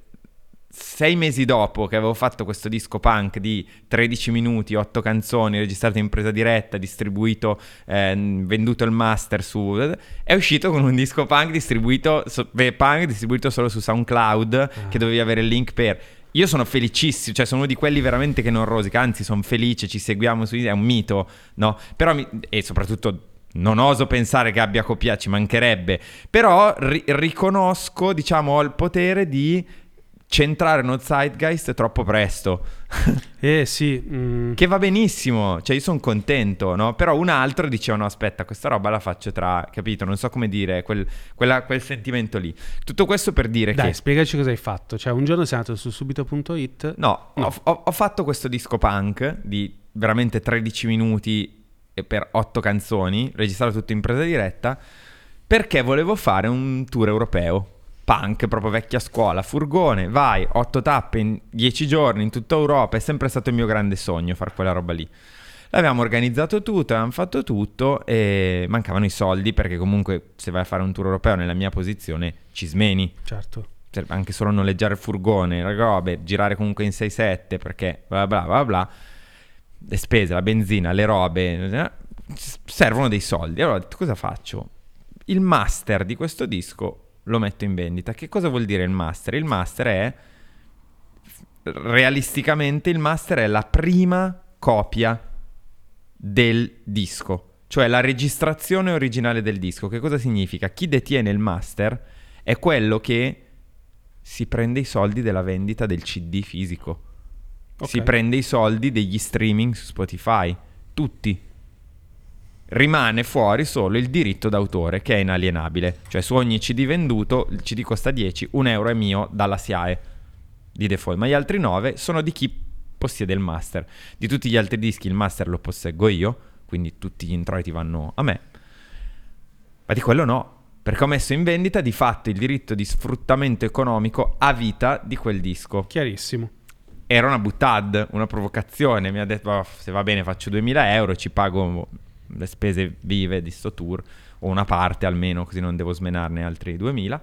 sei mesi dopo che avevo fatto questo disco punk di 13 minuti, 8 canzoni, registrato in presa diretta, distribuito, eh, venduto il master su... è uscito con un disco punk distribuito, so- beh, punk distribuito solo su SoundCloud, che dovevi avere il link per... Io sono felicissimo, cioè sono uno di quelli veramente che non rosica, anzi sono felice, ci seguiamo su è un mito, no? Però mi- e soprattutto non oso pensare che abbia copiato, ci mancherebbe, però ri- riconosco, diciamo, ho il potere di centrare uno zeitgeist troppo presto, eh sì, mm, che va benissimo, cioè io sono contento, no? Però un altro diceva no aspetta, questa roba la faccio tra, capito? Non so come dire, quel, quella- quel sentimento lì. Tutto questo per dire dai, che... spiegaci cosa hai fatto. Cioè, un giorno sei andato su subito.it. No, No. Ho, ho- ho fatto questo disco punk di veramente 13 minuti per 8 canzoni, registrato tutto in presa diretta, perché volevo fare un tour europeo. Punk, proprio vecchia scuola, furgone, vai, 8 tappe in 10 giorni in tutta Europa, è sempre stato il mio grande sogno fare quella roba lì. L'abbiamo organizzato tutto, avevamo fatto tutto e mancavano i soldi perché comunque se vai a fare un tour europeo nella mia posizione ci smeni Certo. cioè, anche solo noleggiare il furgone, le robe, girare comunque in 6-7 perché bla bla bla bla, le spese, la benzina, le robe, eh, servono dei soldi. Allora ho detto cosa faccio? Il master di questo disco lo metto in vendita. Che cosa vuol dire il master? Il master è, realisticamente, il master è la prima copia del disco. Cioè la registrazione originale del disco. Che cosa significa? Chi detiene il master è quello che si prende i soldi della vendita del CD fisico. Si Ok. prende i soldi degli streaming su Spotify. Tutti. Rimane fuori solo il diritto d'autore che è inalienabile. Cioè su ogni CD venduto il CD costa 10, un euro è mio dalla SIAE di default, ma gli altri 9 sono di chi possiede il master. Di tutti gli altri dischi il master lo posseggo io, quindi tutti gli introiti vanno a me. Ma di quello no, perché ho messo in vendita di fatto il diritto di sfruttamento economico a vita di quel disco. Chiarissimo. Era una buttad, una provocazione. Mi ha detto, "Oh, se va bene faccio 2000 euro, ci pago le spese vive di sto tour, o una parte almeno, così non devo smenarne altri 2000.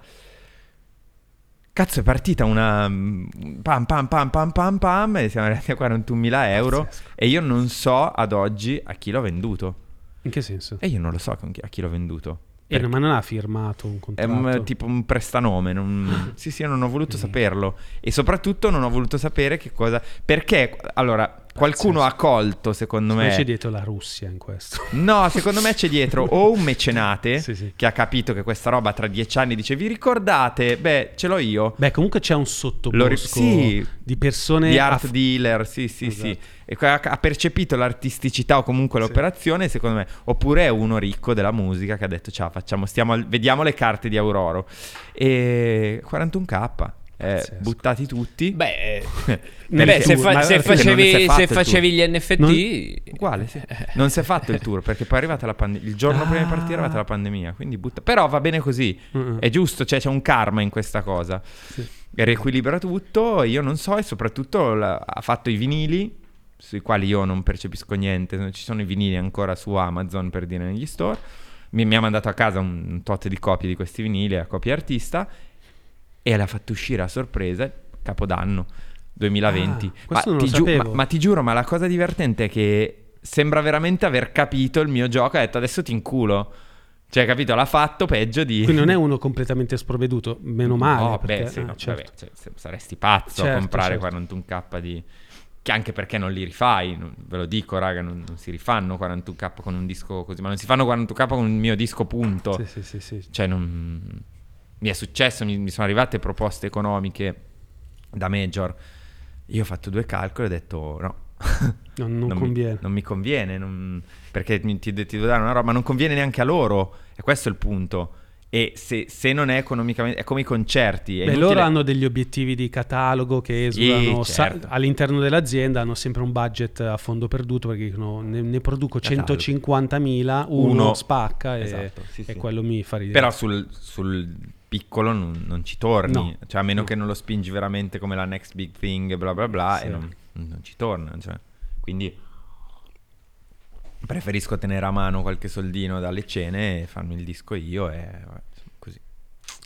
Cazzo, è partita una mm, pam pam pam pam pam pam e siamo arrivati a 41.000 euro Pazzesco. e io non so ad oggi a chi l'ho venduto. In che senso? E io non lo so a chi l'ho venduto. Eh, ma non ha firmato un È contratto. un- tipo un prestanome. non- Sì, sì, non ho voluto saperlo. E soprattutto non ho voluto sapere che cosa. Perché, allora, qualcuno ha colto, secondo me c'è dietro la Russia in questo. No, secondo me c'è dietro o un mecenate Sì, sì. che ha capito che questa roba tra dieci anni dice: Vi ricordate? Beh, ce l'ho io. Beh, comunque c'è un sottobosco ri- sì. di persone Di art aff- dealer, sì, sì, Esatto. sì. E ha, percepito l'artisticità o comunque l'operazione, secondo me. Oppure è uno ricco della musica che ha detto: Ciao, facciamo, stiamo vediamo le carte di Auroro. E 41k. Eh, buttati tutti. Beh, Nel beh, se, fa- se facevi, se facevi gli NFT, Non- Uguale, sì. Non si è fatto il tour perché poi è arrivata la pandemia. Il giorno prima di partire è arrivata la pandemia. Quindi butta. Però va bene così. Mm-mm. È giusto, cioè c'è un karma in questa cosa. E riequilibra tutto. Io non so, e soprattutto la- ha fatto i vinili. Sui quali io non percepisco niente. Non Ci sono i vinili ancora su Amazon per dire negli store. Mi, mi ha mandato a casa un, un tot di copie di questi vinili, a copia artista. E l'ha fatto uscire a sorpresa Capodanno 2020. Ah, non ti giu- ma- ma ti giuro, ma la cosa divertente è che sembra veramente aver capito il mio gioco. Ha detto adesso ti inculo. Cioè, capito? L'ha fatto peggio di. Quindi non è uno completamente sprovveduto, meno male. No, perché- beh, sì, ah, no, certo. vabbè, cioè, saresti pazzo a Certo, comprare certo. 41k di. che anche perché non li rifai, non- ve lo dico raga, non, non si rifanno 41k con un disco così, ma non si fanno 41k con il mio disco punto. Sì, sì, sì, sì. Cioè, non... mi è successo, mi, mi sono arrivate proposte economiche da major. Io ho fatto due calcoli e ho detto no. Non- non mi- conviene. non mi conviene, non- perché mi- ti, ti devo dare una roba, ma non conviene neanche a loro. E questo è il punto. E se, se non è economicamente, è come i concerti. Beh, inutile- loro hanno degli obiettivi di catalogo che esulano Sì, sa- certo. all'interno dell'azienda, hanno sempre un budget a fondo perduto perché dicono ne, ne produco Catalogo. 150.000, uno, Uno. spacca e, Esatto, sì, e sì. quello mi fa ridere. Però sul, sul piccolo non, non ci torni. No, Cioè, a meno no. che non lo spingi veramente come la next big thing, bla bla bla, Sì. e non, non ci torna. cioè. Quindi preferisco tenere a mano qualche soldino dalle cene e farmi il disco io e vabbè, così.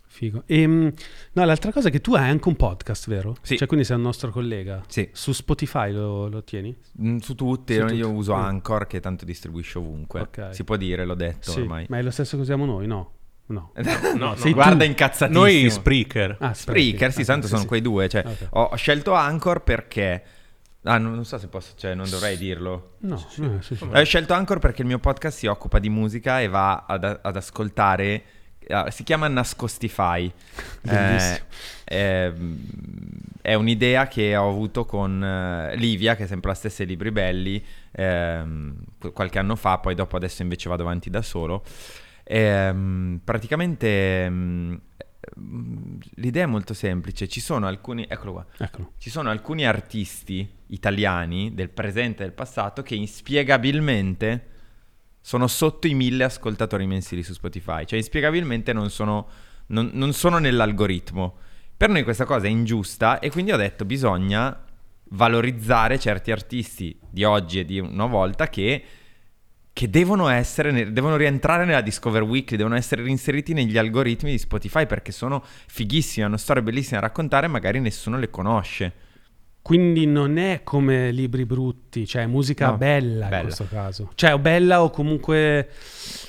Figo. Ehm, no, l'altra cosa è che tu hai anche un podcast, vero? Sì. Cioè, quindi sei un nostro collega. Sì. Su Spotify lo, lo tieni? Mm, Su tutti, Su io uso Mm. Anchor che tanto distribuisce ovunque. Ok. Si può dire, l'ho detto Sì, ormai. ma è lo stesso che usiamo noi? No. No. No, sei Guarda incazzatissimo. Noi Spreaker. Ah, Spreaker, sì, ah, tanto sono quei due. Cioè, Ok. ho, scelto Anchor perché... Ah, non, non so se posso, cioè, non dovrei dirlo. No, eh, sì, sì. Ho scelto Anchor perché il mio podcast si occupa di musica e va ad, ad ascoltare. eh, si chiama Nascostify. Bellissimo. Eh, ehm, è un'idea che ho avuto con eh, Livia, che è sempre la stessa ai Libri Belli, ehm, qu- qualche anno fa. Poi dopo adesso invece vado avanti da solo. Ehm, praticamente mm, l'idea è molto semplice. Ci sono alcuni. Eccolo qua. Eccolo. Ci sono alcuni artisti italiani del presente e del passato che inspiegabilmente sono sotto i mille ascoltatori mensili su Spotify. Cioè, inspiegabilmente non sono, non- non sono nell'algoritmo. Per noi questa cosa è ingiusta e quindi ho detto bisogna valorizzare certi artisti di oggi e di una volta che, che devono, essere, devono rientrare nella Discover Weekly, devono essere reinseriti negli algoritmi di Spotify perché sono fighissimi, hanno storie bellissime da raccontare e magari nessuno le conosce. Quindi non è come libri brutti, cioè musica No, bella, in bella. questo caso. Cioè, o bella o comunque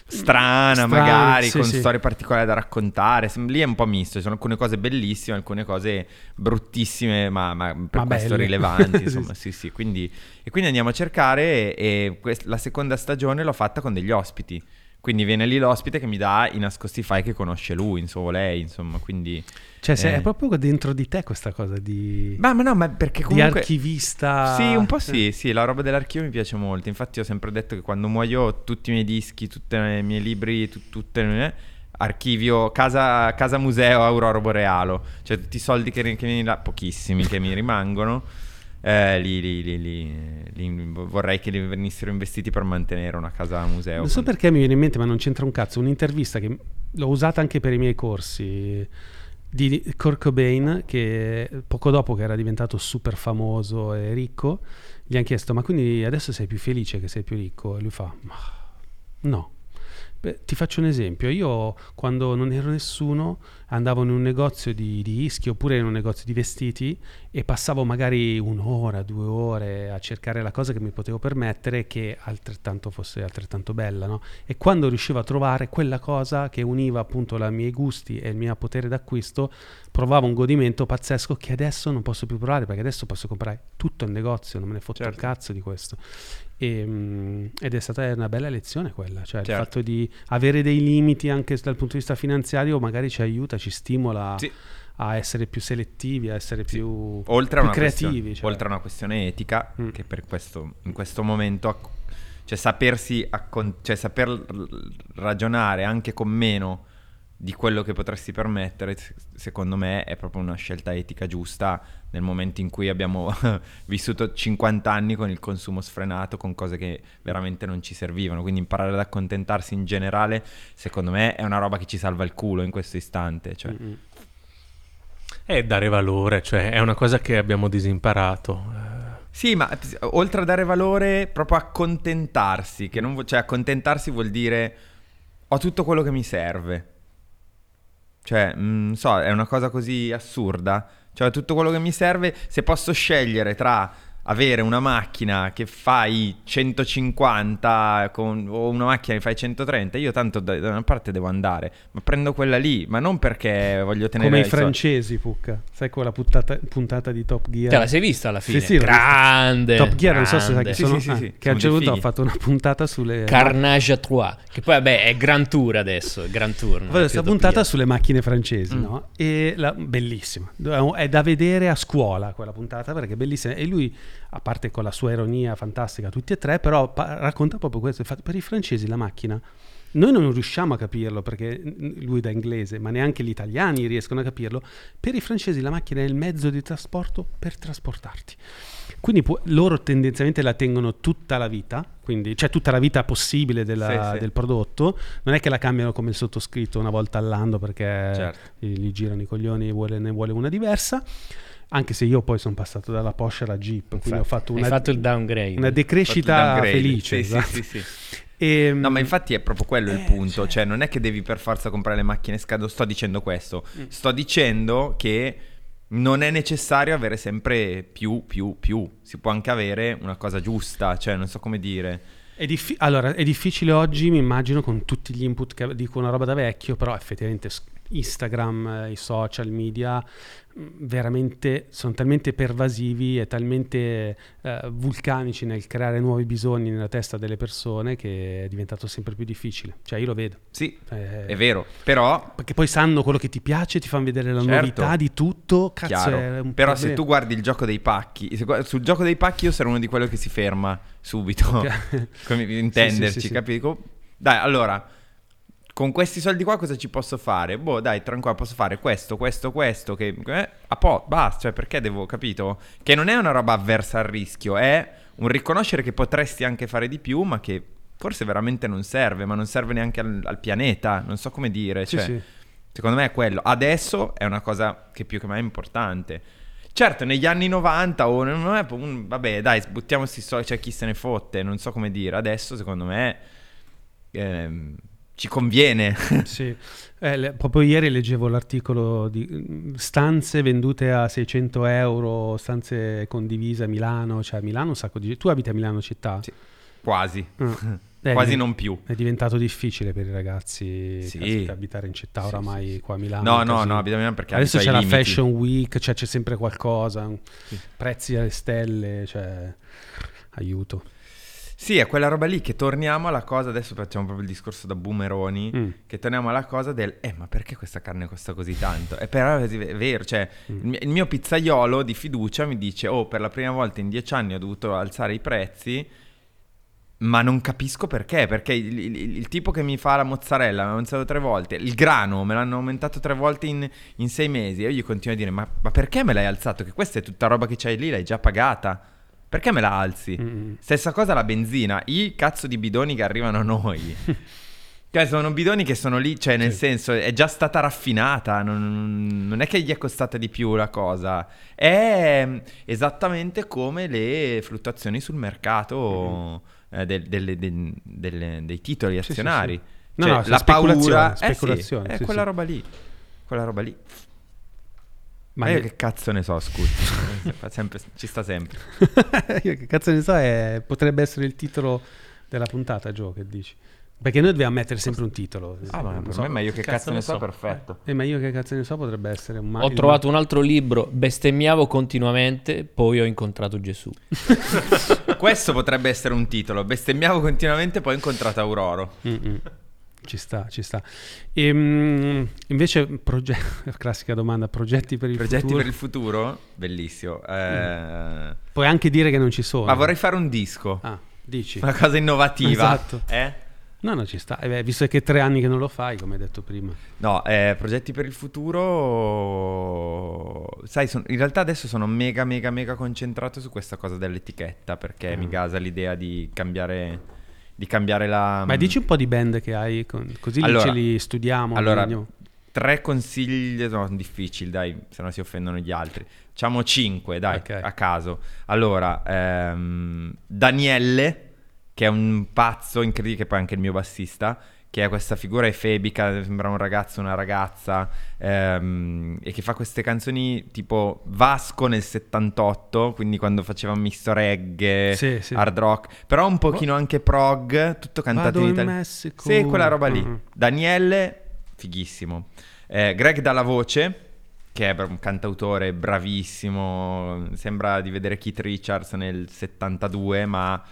strana, Strana, magari, sì, con sì. storie particolari da raccontare. Lì è un po' misto, ci sono alcune cose bellissime, alcune cose bruttissime, ma, ma per Ma questo belle. rilevanti. Sì, insomma, sì, sì. Quindi, e quindi andiamo a cercare e, e quest- la seconda stagione l'ho fatta con degli ospiti. Quindi viene lì l'ospite che mi dà i nascostify che conosce lui, insomma, lei, insomma, quindi... Cioè, Eh. è proprio dentro di te questa cosa di, Ma, ma no, ma perché di comunque... archivista. Sì, un po' Eh. sì, sì, la roba dell'archivio mi piace molto. Infatti ho sempre detto che quando muoio tutti i miei dischi, tutti i miei libri, tu- tutte le archivio casa, casa museo Aurora Borealo, cioè tutti i soldi che, che mi pochissimi che mi rimangono, eh, li, li- li- li- li- vorrei che li venissero investiti per mantenere una casa museo. Non so perché mi viene in mente, ma non c'entra un cazzo. Un'intervista che l'ho usata anche per i miei corsi di Kurt Cobain, che poco dopo che era diventato super famoso e ricco, gli hanno chiesto: Ma quindi adesso sei più felice che sei più ricco? E lui fa: no. Beh, ti faccio un esempio, io quando non ero nessuno andavo in un negozio di, di dischi oppure in un negozio di vestiti e passavo magari un'ora, due ore a cercare la cosa che mi potevo permettere che altrettanto fosse altrettanto bella, no? E quando riuscivo a trovare quella cosa che univa appunto i miei gusti e il mio potere d'acquisto, provavo un godimento pazzesco che adesso non posso più provare perché adesso posso comprare tutto il negozio, non me ne fotto Certo. il cazzo di questo. E, mm, ed è stata una bella lezione quella, cioè il Certo. fatto di avere dei limiti anche dal punto di vista finanziario magari ci aiuta, ci stimola Sì. a essere più selettivi, a essere Sì. più, oltre più creativi. cioè. oltre a una questione etica, Mm. che per questo, in questo momento, acc- cioè sapersi, accon- cioè saper r- ragionare anche con meno di quello che potresti permettere, se- secondo me è proprio una scelta etica giusta nel momento in cui abbiamo vissuto 50 anni con il consumo sfrenato, con cose che veramente non ci servivano. Quindi imparare ad accontentarsi in generale, secondo me, è una roba che ci salva il culo in questo istante. Cioè. Mm-mm. È dare valore, cioè è una cosa che abbiamo disimparato. Eh, Sì, ma eh, oltre a dare valore, proprio accontentarsi, che non cioè accontentarsi vuol dire ho tutto quello che mi serve. Cioè, mm, non so, è una cosa così assurda. Cioè, tutto quello che mi serve, se posso scegliere tra avere una macchina che fai 150 con- o una macchina che fai 130, io tanto da, da una parte devo andare, ma prendo quella lì, ma non perché voglio tenere Come i francesi, Pucca. Sai quella puntata, puntata di Top Gear? Te la sei vista alla fine? Sì, sì, grande. Top Gear, non so se sai grande. chi Sì, sono. sì, sì, ah, sì, Che a sono un certo punto ho fatto una puntata sulle... Carnage à Trois. Che poi, vabbè, è Grand Tour adesso. È Grand Tour. questa puntata Gear. sulle macchine francesi, Mm. no? E la, bellissima. È da vedere a scuola quella puntata perché è bellissima. E lui, a parte con la sua ironia fantastica, tutti e tre, però pa- racconta proprio questo. Infatti, per i francesi la macchina. Noi non riusciamo a capirlo perché lui da inglese, ma neanche gli italiani riescono a capirlo. Per i francesi la macchina è il mezzo di trasporto per trasportarti. Quindi può- loro tendenzialmente la tengono tutta la vita, quindi cioè tutta la vita possibile della- Sì, sì. del prodotto. Non è che la cambiano come il sottoscritto una volta all'anno perché Certo. gli girano i coglioni e ne vuole una diversa. Anche se io poi sono passato dalla Porsche alla Jeep, quindi ho fatto una, fatto il downgrade. una decrescita il downgrade. felice. Sì, esatto. sì, sì. E, No, ma infatti è proprio quello il Eh, punto. Cioè, non è che devi per forza comprare le macchine scado. Sto dicendo questo. Mm. Sto dicendo che non è necessario avere sempre più, più, più. Si può anche avere una cosa giusta. Cioè, non so come dire. È diffi- allora, è difficile oggi, mi immagino, con tutti gli input che dico una roba da vecchio, però effettivamente Instagram, eh, i social media, mh, veramente sono talmente pervasivi e talmente eh, vulcanici nel creare nuovi bisogni nella testa delle persone che è diventato sempre più difficile. Cioè, io lo vedo. Sì, Eh, è vero. Però, Perché poi sanno quello che ti piace, ti fanno vedere la Certo. novità di tutto. Cazzo, Però se problema. tu guardi il gioco dei pacchi, se gu- sul gioco dei pacchi io sarò uno di quelli che si ferma subito. Ok. come intenderci, sì, sì, sì. capisco? Dai, allora, con questi soldi qua cosa ci posso fare? Boh, dai, tranquillo, posso fare questo, questo, questo, che... Eh, a po', basta, cioè perché devo, capito? Che non è una roba avversa al rischio, è un riconoscere che potresti anche fare di più, ma che forse veramente non serve, ma non serve neanche al, al pianeta, non so come dire, Sì, cioè... sì. Secondo me è quello. Adesso è una cosa che più che mai è importante. Certo, negli anni 90 o un- vabbè, dai, buttiamo sti soldi, c'è chi se ne fotte, non so come dire. Adesso secondo me ehm, ci conviene. Sì, Eh, le- proprio ieri leggevo l'articolo di mm, stanze vendute a 600 euro, stanze condivise a Milano, cioè a Milano un sacco di... Tu abiti a Milano città? Sì. Quasi. Ah. Eh, Quasi non più. È diventato difficile per i ragazzi Sì. caspita, abitare in città oramai sì, sì. qua a Milano. No, no, no, abita a Milano perché Adesso c'è la limiti. Fashion Week, cioè c'è sempre qualcosa, prezzi alle stelle, cioè aiuto. Sì, è quella roba lì che torniamo alla cosa, adesso facciamo proprio il discorso da boomeroni, Mm. che torniamo alla cosa del, eh ma perché questa carne costa così tanto? E però è vero, cioè Mm. il, mio, pizzaiolo di fiducia mi dice, oh per la prima volta in dieci anni ho dovuto alzare i prezzi, ma non capisco perché, perché il, il- il tipo che mi fa la mozzarella mi ha aumentato tre volte, il grano me l'hanno aumentato tre volte in, in sei mesi, e io gli continuo a dire, ma, ma perché me l'hai alzato? Che questa è tutta roba che c'hai lì, l'hai già pagata. Perché me la alzi? Mm. Stessa cosa la benzina, i cazzo di bidoni che arrivano a noi. Cioè, sono bidoni che sono lì, cioè, nel Sì. senso, è già stata raffinata, non, non è che gli è costata di più la cosa. È mm, esattamente come le fluttuazioni sul mercato eh, del- delle- del- delle- dei titoli sì, azionari. sì. No, Cioè, no, la speculazione, paura... eh sì, speculazione, è sì, quella sì. roba lì. Quella roba lì. Ma io ne- che cazzo ne so, scusa. Fa sempre- ci sta sempre. Io che cazzo ne so, è- potrebbe essere il titolo della puntata, Joe, che dici? Perché noi dobbiamo mettere sempre un titolo. Ah, ma per so. me, ma io che cazzo cazzo, ne so, so. perfetto. Eh, ma io che cazzo ne so, potrebbe essere un ma- Ho trovato un altro libro, bestemmiavo continuamente, poi ho incontrato Gesù. Questo potrebbe essere un titolo. Bestemmiavo continuamente, poi ho incontrato Auroro. Mm-mm. Ci sta, ci sta. Ehm, invece, proge- classica domanda, progetti per il Progetti futuro? per il futuro? Bellissimo. Eh, Puoi anche dire che non ci sono. Ma vorrei fare un disco. Ah, dici? Una cosa innovativa. Esatto. Eh? No, no, ci sta. Eh beh, visto che è tre anni che non lo fai, come hai detto prima. No, eh, progetti per il futuro. Sai, son- in realtà adesso sono mega, mega, mega concentrato su questa cosa dell'etichetta perché Ah. mi gasa l'idea di cambiare, di cambiare la. Ma dici un po' di band che hai, con- così Allora- ce li studiamo. Allora, vediamo. tre consigli, no, difficili, dai, se no si offendono gli altri. Facciamo cinque, dai, Ok. a caso. Allora, ehm, Daniele, che è un pazzo incredibile, che poi è anche il mio bassista, che è questa figura efebica, sembra un ragazzo, una ragazza, ehm, e che fa queste canzoni tipo Vasco nel 78, quindi quando faceva misto reggae, Sì, sì. hard rock, però un pochino anche prog, tutto cantato Vado in italiano. Messico. Sì, quella roba lì. Mhm. Daniele, fighissimo. Eh, Greg Dalla Voce, che è un cantautore bravissimo, sembra di vedere Keith Richards nel 72, ma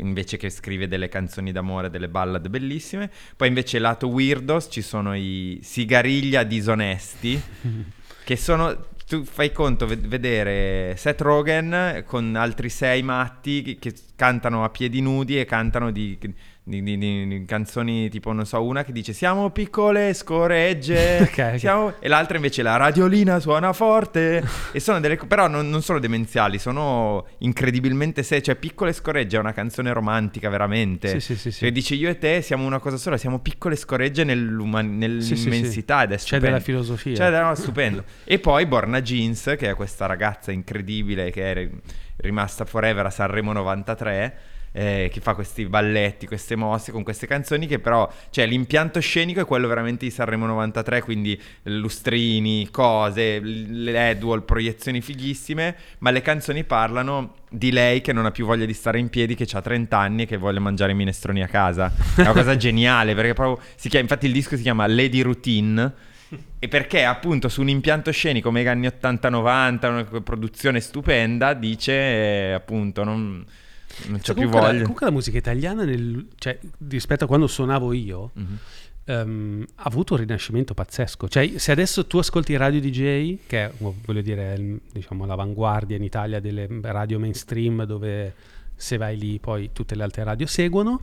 invece che scrive delle canzoni d'amore, delle ballad bellissime. Poi invece lato weirdos ci sono i Sigariglia disonesti, che sono... Tu fai conto ved- vedere Seth Rogen con altri sei matti che, che cantano a piedi nudi e cantano di, di- di- di- canzoni tipo, non so, una che dice siamo piccole scoregge, Ok, ok. siamo- e l'altra invece la radiolina suona forte. e sono delle, però non, non sono demenziali, sono incredibilmente se, cioè piccole scoregge è una canzone romantica veramente. Sì, sì, sì, sì. Cioè, dice io e te siamo una cosa sola, siamo piccole scoregge nell'uma- Sì, nell'immensità ed è C'è della filosofia. Cioè, no, stupendo. e poi Borna Jeans, che è questa ragazza incredibile che è ri- rimasta forever a Sanremo 93. Eh, che fa questi balletti, queste mosse con queste canzoni che però, cioè l'impianto scenico è quello veramente di Sanremo 93, quindi lustrini, cose, LED wall, proiezioni fighissime, ma le canzoni parlano di lei che non ha più voglia di stare in piedi, che ha 30 anni e che vuole mangiare i minestroni a casa. È una cosa geniale, perché proprio si chiama, infatti il disco si chiama Lady Routine. E perché appunto su un impianto scenico mega anni 80-90, una produzione stupenda, dice eh, appunto non, non Cioè, più comunque, la, voglia. comunque la musica italiana, nel- cioè, rispetto a quando suonavo io, Mhm. ehm, ha avuto un rinascimento pazzesco. Cioè, se adesso tu ascolti Radio DJ, che è, voglio dire, è diciamo, l'avanguardia in Italia delle radio mainstream, dove se vai lì poi tutte le altre radio seguono,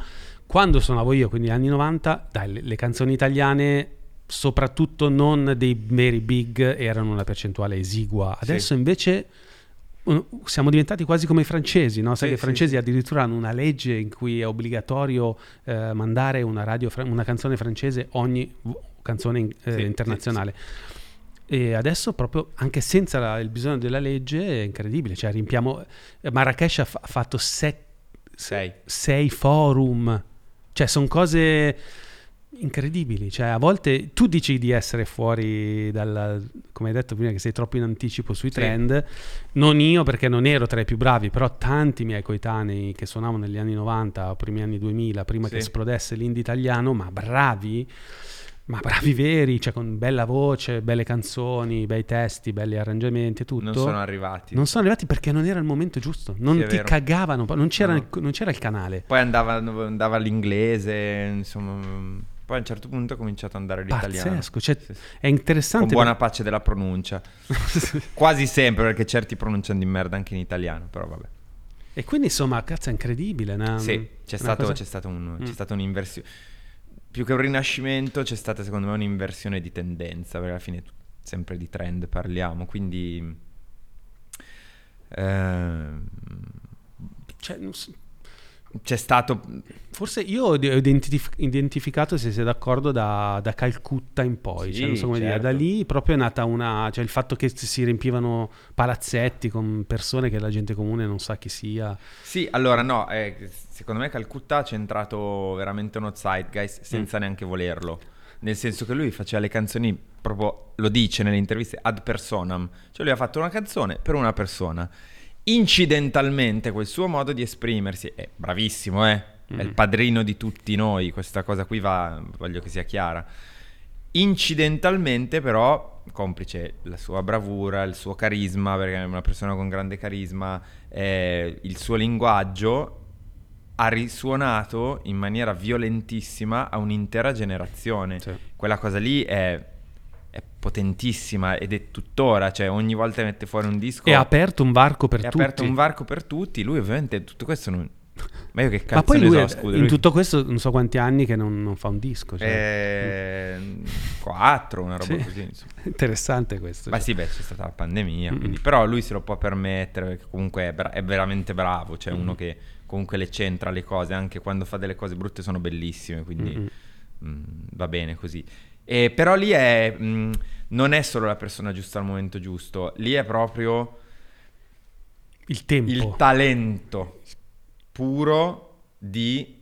quando suonavo io, quindi anni 90, dai, le, le canzoni italiane, soprattutto non dei veri big, erano una percentuale esigua. Sì. Adesso invece un- siamo diventati quasi come i francesi, no? Sai Sì, che i francesi sì. addirittura hanno una legge in cui è obbligatorio eh, mandare una, radio una canzone francese ogni canzone in- eh, Sì, internazionale. E adesso proprio anche senza la- il bisogno della legge è incredibile, cioè riempiamo eh, Marrakesh ha, ha fatto set- Sei. sei forum, cioè sono cose incredibili, cioè a volte tu dici di essere fuori dal, come hai detto prima che sei troppo in anticipo sui Sì. trend, non io perché non ero tra i più bravi, però tanti miei coetanei che suonavano negli anni 90 o primi anni 2000, prima Sì. che esplodesse l'indie italiano, ma bravi, ma bravi veri, cioè con bella voce, belle canzoni, bei testi, belli arrangiamenti e tutto. Non sono arrivati. Non sono arrivati perché non era il momento giusto, non Sì, ti vero. cagavano, non c'era, No. il- non c'era il canale. Poi andava, andava l'inglese, insomma. Poi a un certo punto ha cominciato ad andare l'italiano. Pazzesco, cioè, Sì, sì. è interessante. Con buona pace della pronuncia. Quasi sempre, perché certi pronunciano di merda anche in italiano, però vabbè. e quindi insomma, cazzo, è incredibile. una- Sì, c'è, stato, cosa- c'è, stato un- c'è Mm. stata un'inversione. Più che un rinascimento, c'è stata secondo me un'inversione di tendenza, perché alla fine sempre di trend parliamo, quindi... ehm, cioè, non so- c'è stato... forse io ho identif- identificato, se sei d'accordo, da, da Calcutta in poi. Sì, cioè, non so come dire, certo. da lì proprio è nata una. cioè il fatto che si riempivano palazzetti con persone che la gente comune non sa chi sia. Sì, allora no, eh, secondo me Calcutta ha centrato veramente uno zeitgeist Mm. senza neanche volerlo. Nel senso che lui faceva le canzoni proprio, lo dice nelle interviste, ad personam. Cioè lui ha fatto una canzone per una persona. Incidentalmente quel suo modo di esprimersi è bravissimo, eh? È il padrino di tutti noi, questa cosa qui va, voglio che sia chiara. Incidentalmente però, complice la sua bravura, il suo carisma, perché è una persona con grande carisma, eh, il suo linguaggio ha risuonato in maniera violentissima a un'intera generazione. Sì. Quella cosa lì è, è potentissima ed è tuttora, cioè ogni volta mette fuori un disco E ha aperto un varco per è tutti. aperto un varco per tutti. Lui ovviamente tutto questo non... Ma io che cazzo Ma poi lui, so, scusa, in lui- tutto questo, non so quanti anni che non, non fa un disco. Cioè. Eh, quattro, una roba Sì. così. insomma. Interessante questo. Ma cioè. sì, beh, c'è stata la pandemia, quindi- però lui se lo può permettere perché comunque è, bra- è veramente bravo, cioè uno che comunque le centra le cose, anche quando fa delle cose brutte sono bellissime, quindi mm, va bene così. E però lì è, mm, non è solo la persona giusta al momento giusto, lì è proprio Il tempo. il talento puro di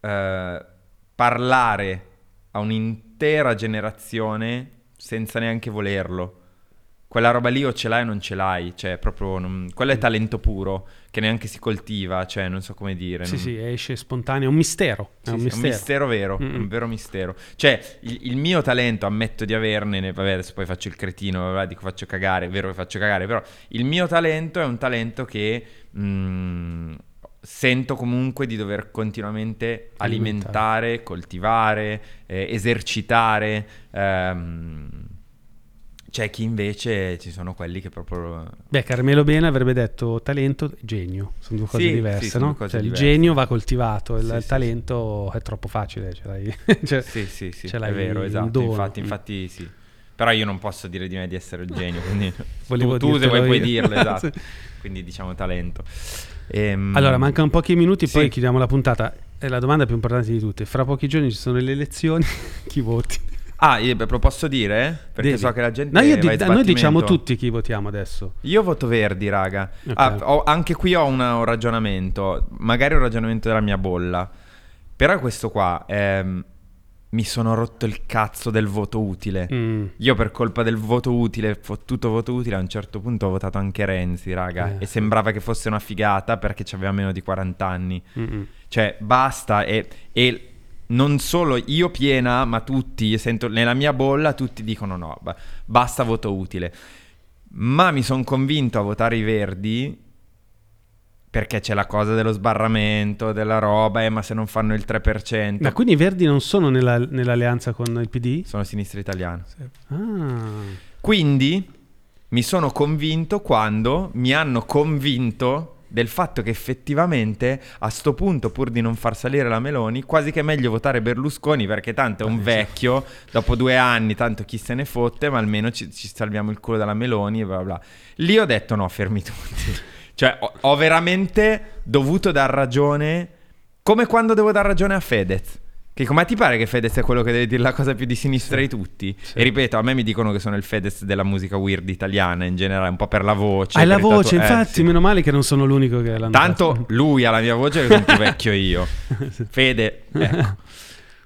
eh, parlare a un'intera generazione senza neanche volerlo. Quella roba lì o ce l'hai o non ce l'hai, cioè proprio non- quello è talento puro che neanche si coltiva, cioè non so come dire. Sì, non- sì, esce spontaneo, è un mistero. È sì, un sì, mistero. vero, Mm-mm. un vero mistero. Cioè, il, il mio talento, ammetto di averne, ne- vabbè, adesso poi faccio il cretino, vabbè, dico faccio cagare, è vero che faccio cagare, però il mio talento è un talento che mm, sento comunque di dover continuamente alimentare, coltivare, eh, esercitare. ehm, c'è chi invece ci sono quelli che proprio Beh, Carmelo Bene avrebbe detto talento e genio, sono due cose Sì, diverse, sì, no? cose Cioè, diverse. il genio va coltivato, il, Sì, il talento è troppo facile, ce l'hai. cioè, Sì, sì, sì, ce è vero, esatto. dono. Infatti, infatti sì. Però io non posso dire di me di essere il genio, quindi tu, tu se vuoi dirtelo puoi io. dirlo, esatto. Quindi diciamo talento. Ehm, Allora, mancano pochi minuti, poi chiudiamo la puntata. È la domanda più importante di tutte. Fra pochi giorni ci sono le elezioni, chi voti? Ah, io, lo posso dire? Perché Devi. so che la gente No, io di- noi diciamo tutti chi votiamo adesso. Io voto Verdi, raga. Ok. Ah, ho- anche qui ho una- un ragionamento, magari un ragionamento della mia bolla. Però questo qua, ehm, mi sono rotto il cazzo del voto utile. Mm. Io per colpa del voto utile, fottuto voto utile, a un certo punto ho votato anche Renzi, raga. Eh. E sembrava che fosse una figata perché aveva meno di 40 anni. Mm-mm. Cioè, basta. E, e non solo io piena, ma tutti, sento nella mia bolla, tutti dicono no, ba- basta voto utile. Ma mi sono convinto a votare i verdi perché c'è la cosa dello sbarramento, della roba, eh, ma se non fanno il 3%... Ma quindi i Verdi non sono nella- nell'alleanza con il PD? Sono sinistra italiana. Ah. Quindi mi sono convinto quando mi hanno convinto del fatto che effettivamente a sto punto, pur di non far salire la Meloni, quasi che è meglio votare Berlusconi perché tanto è un vecchio, dopo due anni, tanto chi se ne fotte, ma almeno ci, ci salviamo il culo dalla Meloni e bla bla. Lì ho detto no, fermi tutti. cioè, ho, ho veramente dovuto dar ragione, come quando devo dar ragione a Fedez. Che come ti pare che Fedez è quello che deve dire la cosa più di sinistra di tutti? E ripeto, a me mi dicono che sono il Fedez della musica weird italiana in generale, un po' per la voce. Hai la voce, tatu- eh, infatti, sì. meno male che non sono l'unico che l'hanno Tanto lui ha la mia voce che sono più vecchio io. Fede, ecco.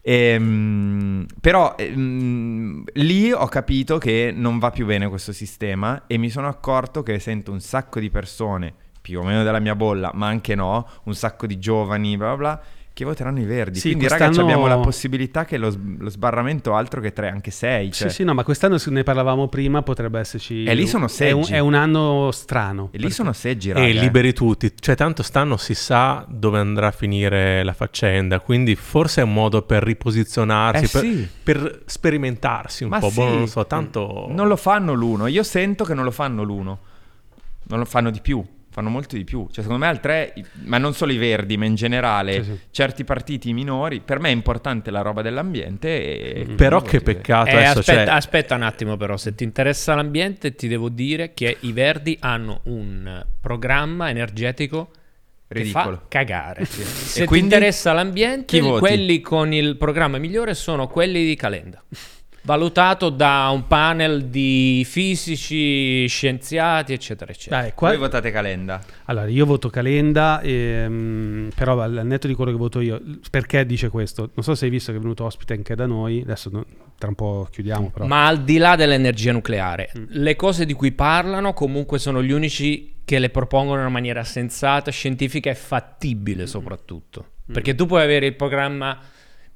Ehm, però ehm, lì ho capito che non va più bene questo sistema e mi sono accorto che sento un sacco di persone, più o meno della mia bolla, ma anche no, un sacco di giovani, bla bla bla, che voteranno i verdi. Sì, Quindi ragazzi quest'anno- abbiamo la possibilità che lo, lo sbarramento altro che tre, anche sei. Cioè, Sì, sì, no, ma quest'anno se ne parlavamo prima, potrebbe esserci... E lì sono è un, seggi. è un anno strano. E lì perché- sono seggi, raga. E liberi tutti, cioè tanto stanno si sa dove andrà a finire la faccenda, quindi forse è un modo per riposizionarsi, Eh per, sì. per sperimentarsi un Ma po', sì. boh, non lo so, tanto... Non lo fanno l'uno. Io sento che non lo fanno l'uno. Non lo fanno di più. Fanno molto di più. Cioè, secondo me al 3, ma non solo i verdi, ma in generale Sì, sì. certi partiti minori. Per me è importante la roba dell'ambiente. E... Però e- che peccato Eh, adesso, aspetta, cioè, aspetta un attimo però, se ti interessa l'ambiente ti devo dire che i Verdi hanno un programma energetico che Ridicolo. fa cagare. Se E quindi? ti interessa l'ambiente, quelli con il programma migliore sono quelli di Calenda. Valutato da un panel di fisici, scienziati, eccetera, eccetera. Dai, qua- Voi votate Calenda. Allora, io voto Calenda, ehm, però al netto di quello che voto io, perché dice questo? Non so se hai visto che è venuto ospite anche da noi, adesso no- tra un po' chiudiamo però. Ma al di là dell'energia nucleare, le cose di cui parlano comunque sono gli unici che le propongono in una maniera sensata, scientifica e fattibile soprattutto. Perché tu puoi avere il programma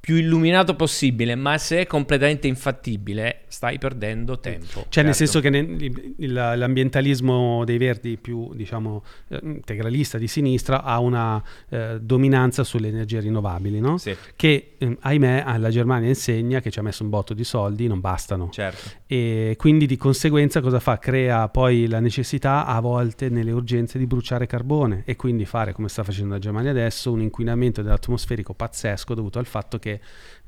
più illuminato possibile, ma se è completamente infattibile, stai perdendo tempo. Cioè, nel certo. senso che ne- l'ambientalismo dei verdi più, diciamo, eh, integralista di sinistra ha una eh, dominanza sulle energie rinnovabili, no? Sì, Che, ehm, ahimè, la Germania insegna che ci ha messo un botto di soldi, non bastano. certo. E quindi di conseguenza cosa fa? Crea poi la necessità a volte nelle urgenze di bruciare carbone e quindi fare, come sta facendo la Germania adesso, un inquinamento dell'atmosferico pazzesco dovuto al fatto che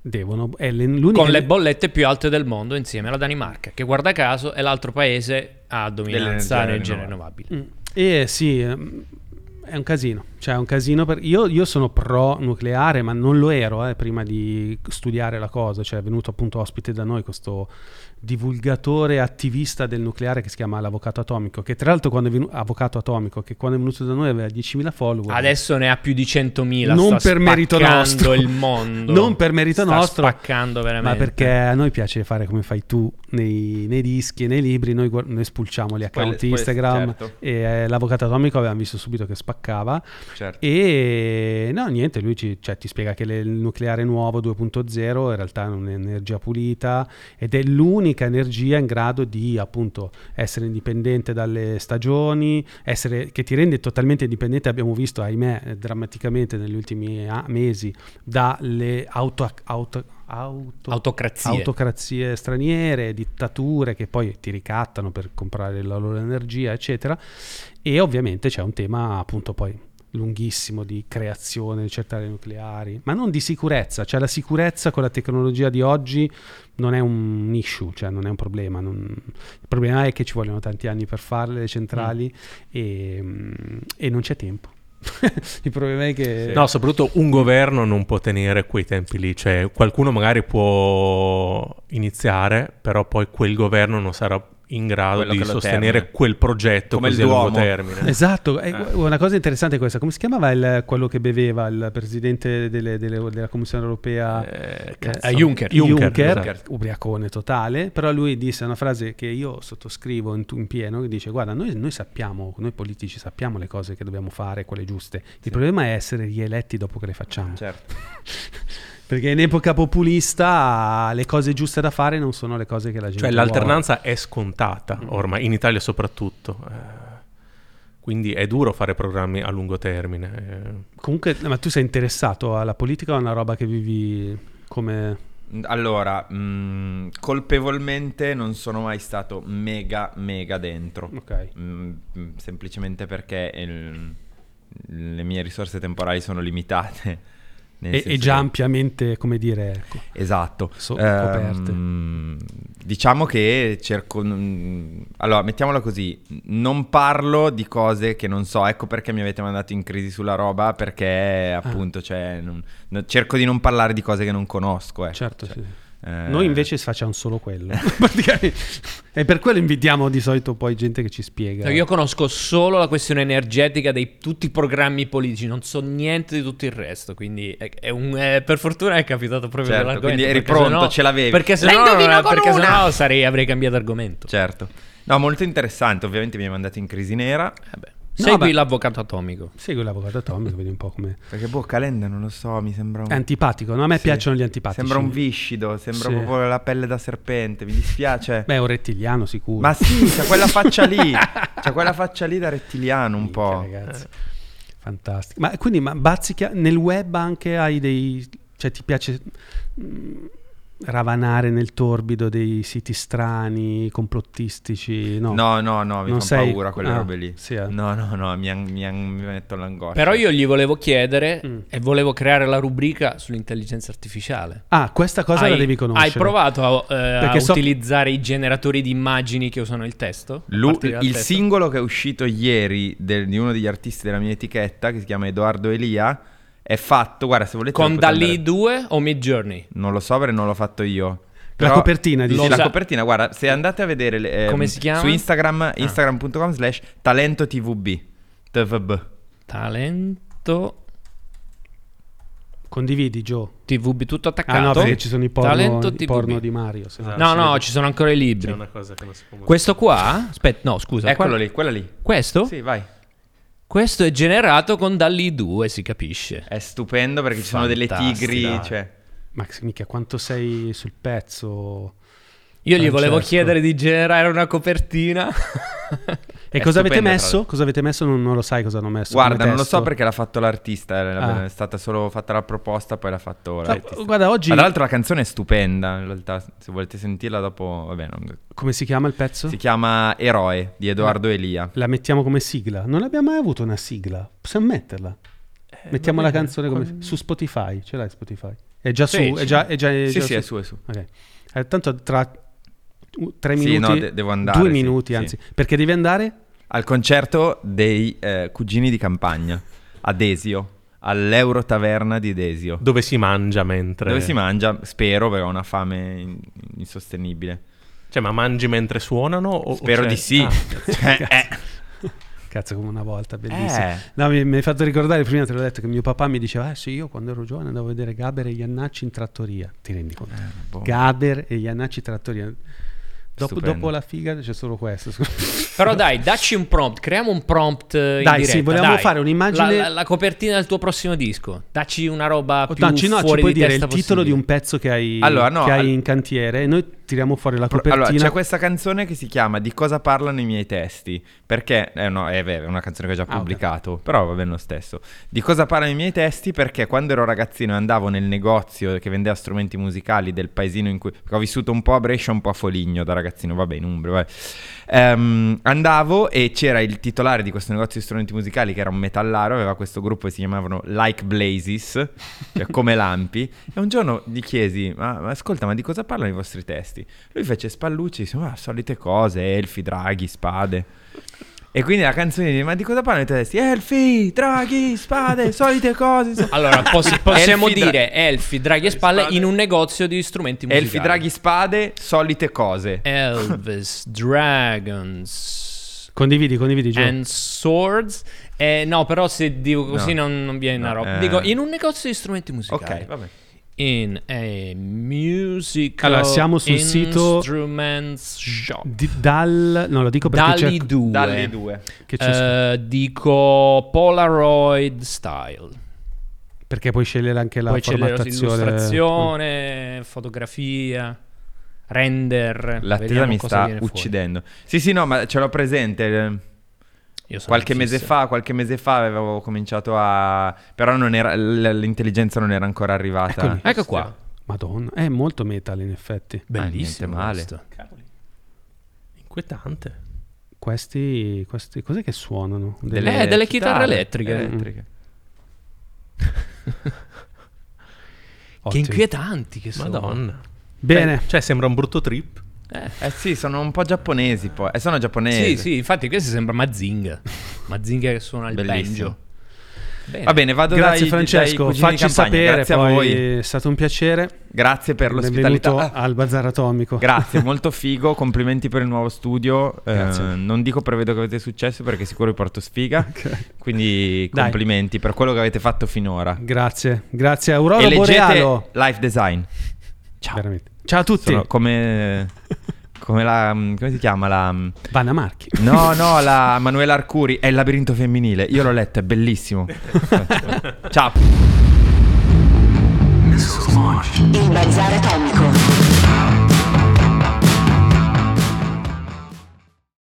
devono... È l'unica... Con le bollette più alte del mondo insieme alla Danimarca, che guarda caso è l'altro paese a dominanza energia rinnovabile. Mm. E sì, ehm, È un casino, cioè è un casino per... io, io sono pro nucleare, ma non lo ero eh, prima di studiare la cosa, cioè è venuto appunto ospite da noi questo divulgatore attivista del nucleare che si chiama l'avvocato atomico, che tra l'altro quando è venuto, avvocato atomico, che quando è venuto da noi aveva 10.000 follower. Adesso ne ha più di 100.000. Non sta per merito nostro. il mondo. Non per merito Sta nostro, spaccando veramente. Ma perché a noi piace fare come fai tu nei, nei dischi e nei libri, noi, noi spulciamo gli account Spoiler- Instagram certo. e eh, l'avvocato atomico avevamo visto subito che spaccava Certo. e no niente, lui ci, cioè, ti spiega che le- il nucleare nuovo 2.0 in realtà è un'energia pulita ed è l'unica energia in grado di appunto essere indipendente dalle stagioni, essere, che ti rende totalmente indipendente, abbiamo visto ahimè drammaticamente negli ultimi mesi dalle auto, auto, auto- Autocrazie. autocrazie straniere, dittature che poi ti ricattano per comprare la loro energia, eccetera. E ovviamente c'è un tema appunto poi lunghissimo di creazione di centrali nucleari, ma non di sicurezza, cioè la sicurezza con la tecnologia di oggi non è un issue, cioè non è un problema. non- Il problema è che ci vogliono tanti anni per farle le centrali e, mm, e non c'è tempo. Il problema è che... No, soprattutto un governo non può tenere quei tempi lì, cioè qualcuno magari può iniziare, però poi quel governo non sarà in grado Quello di sostenere termina. quel progetto Come così il a lungo termine. Esatto, è Eh. una cosa interessante è questa. Come si chiamava il- quello che beveva il presidente delle- delle- della Commissione europea? Eh, Eh, Juncker. Juncker, Juncker, ubriacone totale, però lui disse una frase che io sottoscrivo in, in pieno, che dice guarda noi, noi sappiamo, noi politici sappiamo le cose che dobbiamo fare, quelle giuste, il problema è essere rieletti dopo che le facciamo, Certo. perché in epoca populista le cose giuste da fare non sono le cose che la gente Cioè vuole. l'alternanza è scontata ormai, in Italia soprattutto. eh, quindi è duro fare programmi a lungo termine. eh. Comunque, ma tu sei interessato alla politica o è una roba che vivi come... Allora, mh, colpevolmente non sono mai stato mega, mega dentro. Ok. Mm, mm, semplicemente perché il- le mie risorse temporali sono limitate. E, e già che- ampiamente, come dire, ecco. Esatto. So- Ehm, coperte. diciamo che cerco... mm, Allora, mettiamola così, non parlo di cose che non so, ecco perché mi avete mandato in crisi sulla roba, perché Ah. appunto, cioè, non- no- cerco di non parlare di cose che non conosco. ecco, certo, cioè, sì. Eh, Noi invece facciamo solo quello. E per quello invitiamo di solito poi gente che ci spiega. Cioè, Io conosco solo la questione energetica di tutti i programmi politici, non so niente di tutto il resto. Quindi è, è un- è- per fortuna è capitato proprio Certo, quell'argomento, quindi eri perché pronto, sennò- ce l'avevi. Perché se La perché sennò sarei, avrei cambiato argomento. Certo. No, molto interessante, ovviamente mi hai mandato in crisi nera. Vabbè. No, Segui beh. l'avvocato atomico. Segui l'avvocato atomico, vedi un po' come... Perché boh, Calenda, non lo so, mi sembra un... È antipatico, no? A me Sì. piacciono gli antipatici. Sembra un viscido, sembra Sì. proprio la pelle da serpente, mi dispiace. Beh, è un rettiliano sicuro. Ma sì, c'ha quella faccia lì, c'ha quella faccia lì da rettiliano un Minchia, po'. ragazzi. Fantastico. Ma quindi, ma bazzica nel web anche hai dei... Cioè ti piace mm, ravanare nel torbido dei siti strani, complottistici? No, No, no, no, mi Non fa sei- paura quelle ah, robe lì. sì, eh. No, no, no, mi, an- mi an- mi metto l'angoscia. Però io gli volevo chiedere Mm. e volevo creare la rubrica sull'intelligenza artificiale. Ah, questa cosa hai, la devi conoscere. Hai provato a, eh, a so- utilizzare i generatori di immagini che usano il testo? Lu- il testo? singolo che è uscito ieri del- di uno degli artisti della mia etichetta, che si chiama Edoardo Elia, è fatto, guarda, se volete... Con Dalì andare- 2 o Mid Journey? Non lo so perché non l'ho fatto io. La copertina, dici? sì, la sa- copertina, guarda, se andate a vedere le- ehm, Come si chiama? su Instagram, instagram.com slash talento tvb. TVB. Talento Condividi, Joe. TVB tutto attaccato. Ah no, perché ci sono i porno, Talento i porno di Mario. se no- Esatto. No, no, vede. ci sono ancora i C'è libri. una cosa che non si può mostrare. Questo qua, aspetta, no, scusa. Eccolo qua- lì, quella lì. Questo? Sì, vai. Questo è generato con Dalì 2, si capisce. È stupendo perché ci sono delle tigri, cioè... Max, mica quanto sei sul pezzo. Io gli volevo Francesco. chiedere di generare una copertina. E cosa avete messo? Cosa avete messo? Non, non lo sai cosa hanno messo. Guarda, non lo so testo. perché l'ha fatto l'artista, eh, Ah. è stata solo fatta la proposta, poi l'ha fatto Ah, l'artista. guarda, oggi Ma tra l'altro la canzone è stupenda, in realtà, se volete sentirla dopo, vabbè, non- come si chiama il pezzo? si chiama Eroe di Edoardo Elia. La mettiamo come sigla. Non abbiamo mai avuto una sigla. Possiamo metterla. Mettiamo la canzone come su Spotify. Ce l'hai Spotify? È già Sì, su. È già, è già, è Sì, già sì, è su, è su. Ok. Eh, tanto tra tre Sì, minuti, no, de- devo andare, due sì, minuti, sì. anzi, perché devi andare? al concerto dei eh, Cugini di Campagna a Desio, all'Euro Taverna di Desio. Dove si mangia mentre... Dove si mangia, spero, perché ho una fame in- insostenibile. Cioè, ma mangi mentre suonano? O, Spero o di sì. Ah, Cioè, eh. Cazzo, come una volta, bellissimo. Eh. No, mi, mi hai fatto ricordare, prima te l'ho detto, che mio papà mi diceva, eh sì, io quando ero giovane andavo a vedere Gaber e Iannacci in trattoria. Ti rendi conto? boh. Gaber e Iannacci in trattoria. Dopo, dopo la figa c'è solo questo. Però dai, dacci un prompt, creiamo un prompt eh, in Dai, diretta. sì, volevamo dai. fare un'immagine- La, la- la copertina del tuo prossimo disco. Dacci una roba Oh, più dacci, no, ci fuori puoi di dire il testa titolo di possibile. un pezzo che hai, Allora, no, che hai al- in cantiere e noi tiriamo fuori la copertina. Allora, c'è questa canzone che si chiama Di cosa parlano i miei testi? Perché, eh, no, è vero, è una canzone che ho già Ah, ok. pubblicato, però va bene lo stesso. Di cosa parlano i miei testi? Perché quando ero ragazzino e andavo nel negozio che vendeva strumenti musicali del paesino in cui... ho vissuto un po' a Brescia, un po' a Foligno da ragazzino, vabbè, in Umbria, vabbè. Ehm, andavo e c'era il titolare di questo negozio di strumenti musicali che era un metallaro, aveva questo gruppo che si chiamavano Like Blazes, cioè come lampi. E un giorno gli chiesi, ma, ma ascolta, ma di cosa parlano i vostri testi? Lui fece spallucci, disse, ma solite cose, elfi, draghi, spade. E quindi la canzone di cosa parlano i tuoi testi? Elfi, draghi, spade, solite cose. insomma. Allora, poss- possiamo Elfi, dra- dire elfi, draghi e spalle Spade. in un negozio di strumenti musicali. Elfi, draghi, spade, solite cose. Elvis, Dragons Condividi, condividi, Gio. and Swords. Eh, no, però se dico così No. non, non viene una No, roba. eh. Dico in un negozio di strumenti musicali. Ok, vabbè. In a musical Allora, siamo sul sito- instruments shop. Di- dal... No, lo dico perché Dalli c'è... 2. Dalle due. che c'è- Eh, dico Polaroid style. Perché puoi scegliere anche la c'è formattazione. l'illustrazione, fotografia, render. L'attesa mi sta viene fuori. uccidendo. Sì, sì, no, ma ce l'ho presente. Eh, Io sono Qualche mese fa, qualche mese fa avevo cominciato a... Però non era, l'intelligenza non era ancora arrivata. Eccoli. Ecco qua. Madonna, è molto metal in effetti. Bellissimo. niente male. Inquietante. Questi, questi cos'è che suonano? Eh, delle chitarre elettriche. elettriche. Che inquietanti che sono. Madonna. Bene. Cioè, cioè, sembra un brutto trip. Eh sì, sono un po' giapponesi poi. Eh, sono giapponesi. Sì, sì, infatti questo sembra Mazinga. Mazinga che suona il Bellissimo. Bene. Va bene, vado Grazie dai, Francesco, dai facci sapere, Grazie a poi voi. è stato un piacere. Grazie per Benvenuto l'ospitalità. al Bazar Atomico. Grazie, molto figo, complimenti per il nuovo studio. Eh, Grazie. non dico prevedo che avete successo perché sicuro vi porto sfiga. Ok. Quindi Dai. complimenti per quello che avete fatto finora. Grazie, grazie a Aurora e Borealo. Life Design. Ciao. Veramente. Ciao a tutti. Sono come, come la... come si chiama la... Vanna Marchi. No, no, la Manuela Arcuri è il labirinto femminile. Io l'ho letto, è bellissimo. Ciao. Il bazar atomico.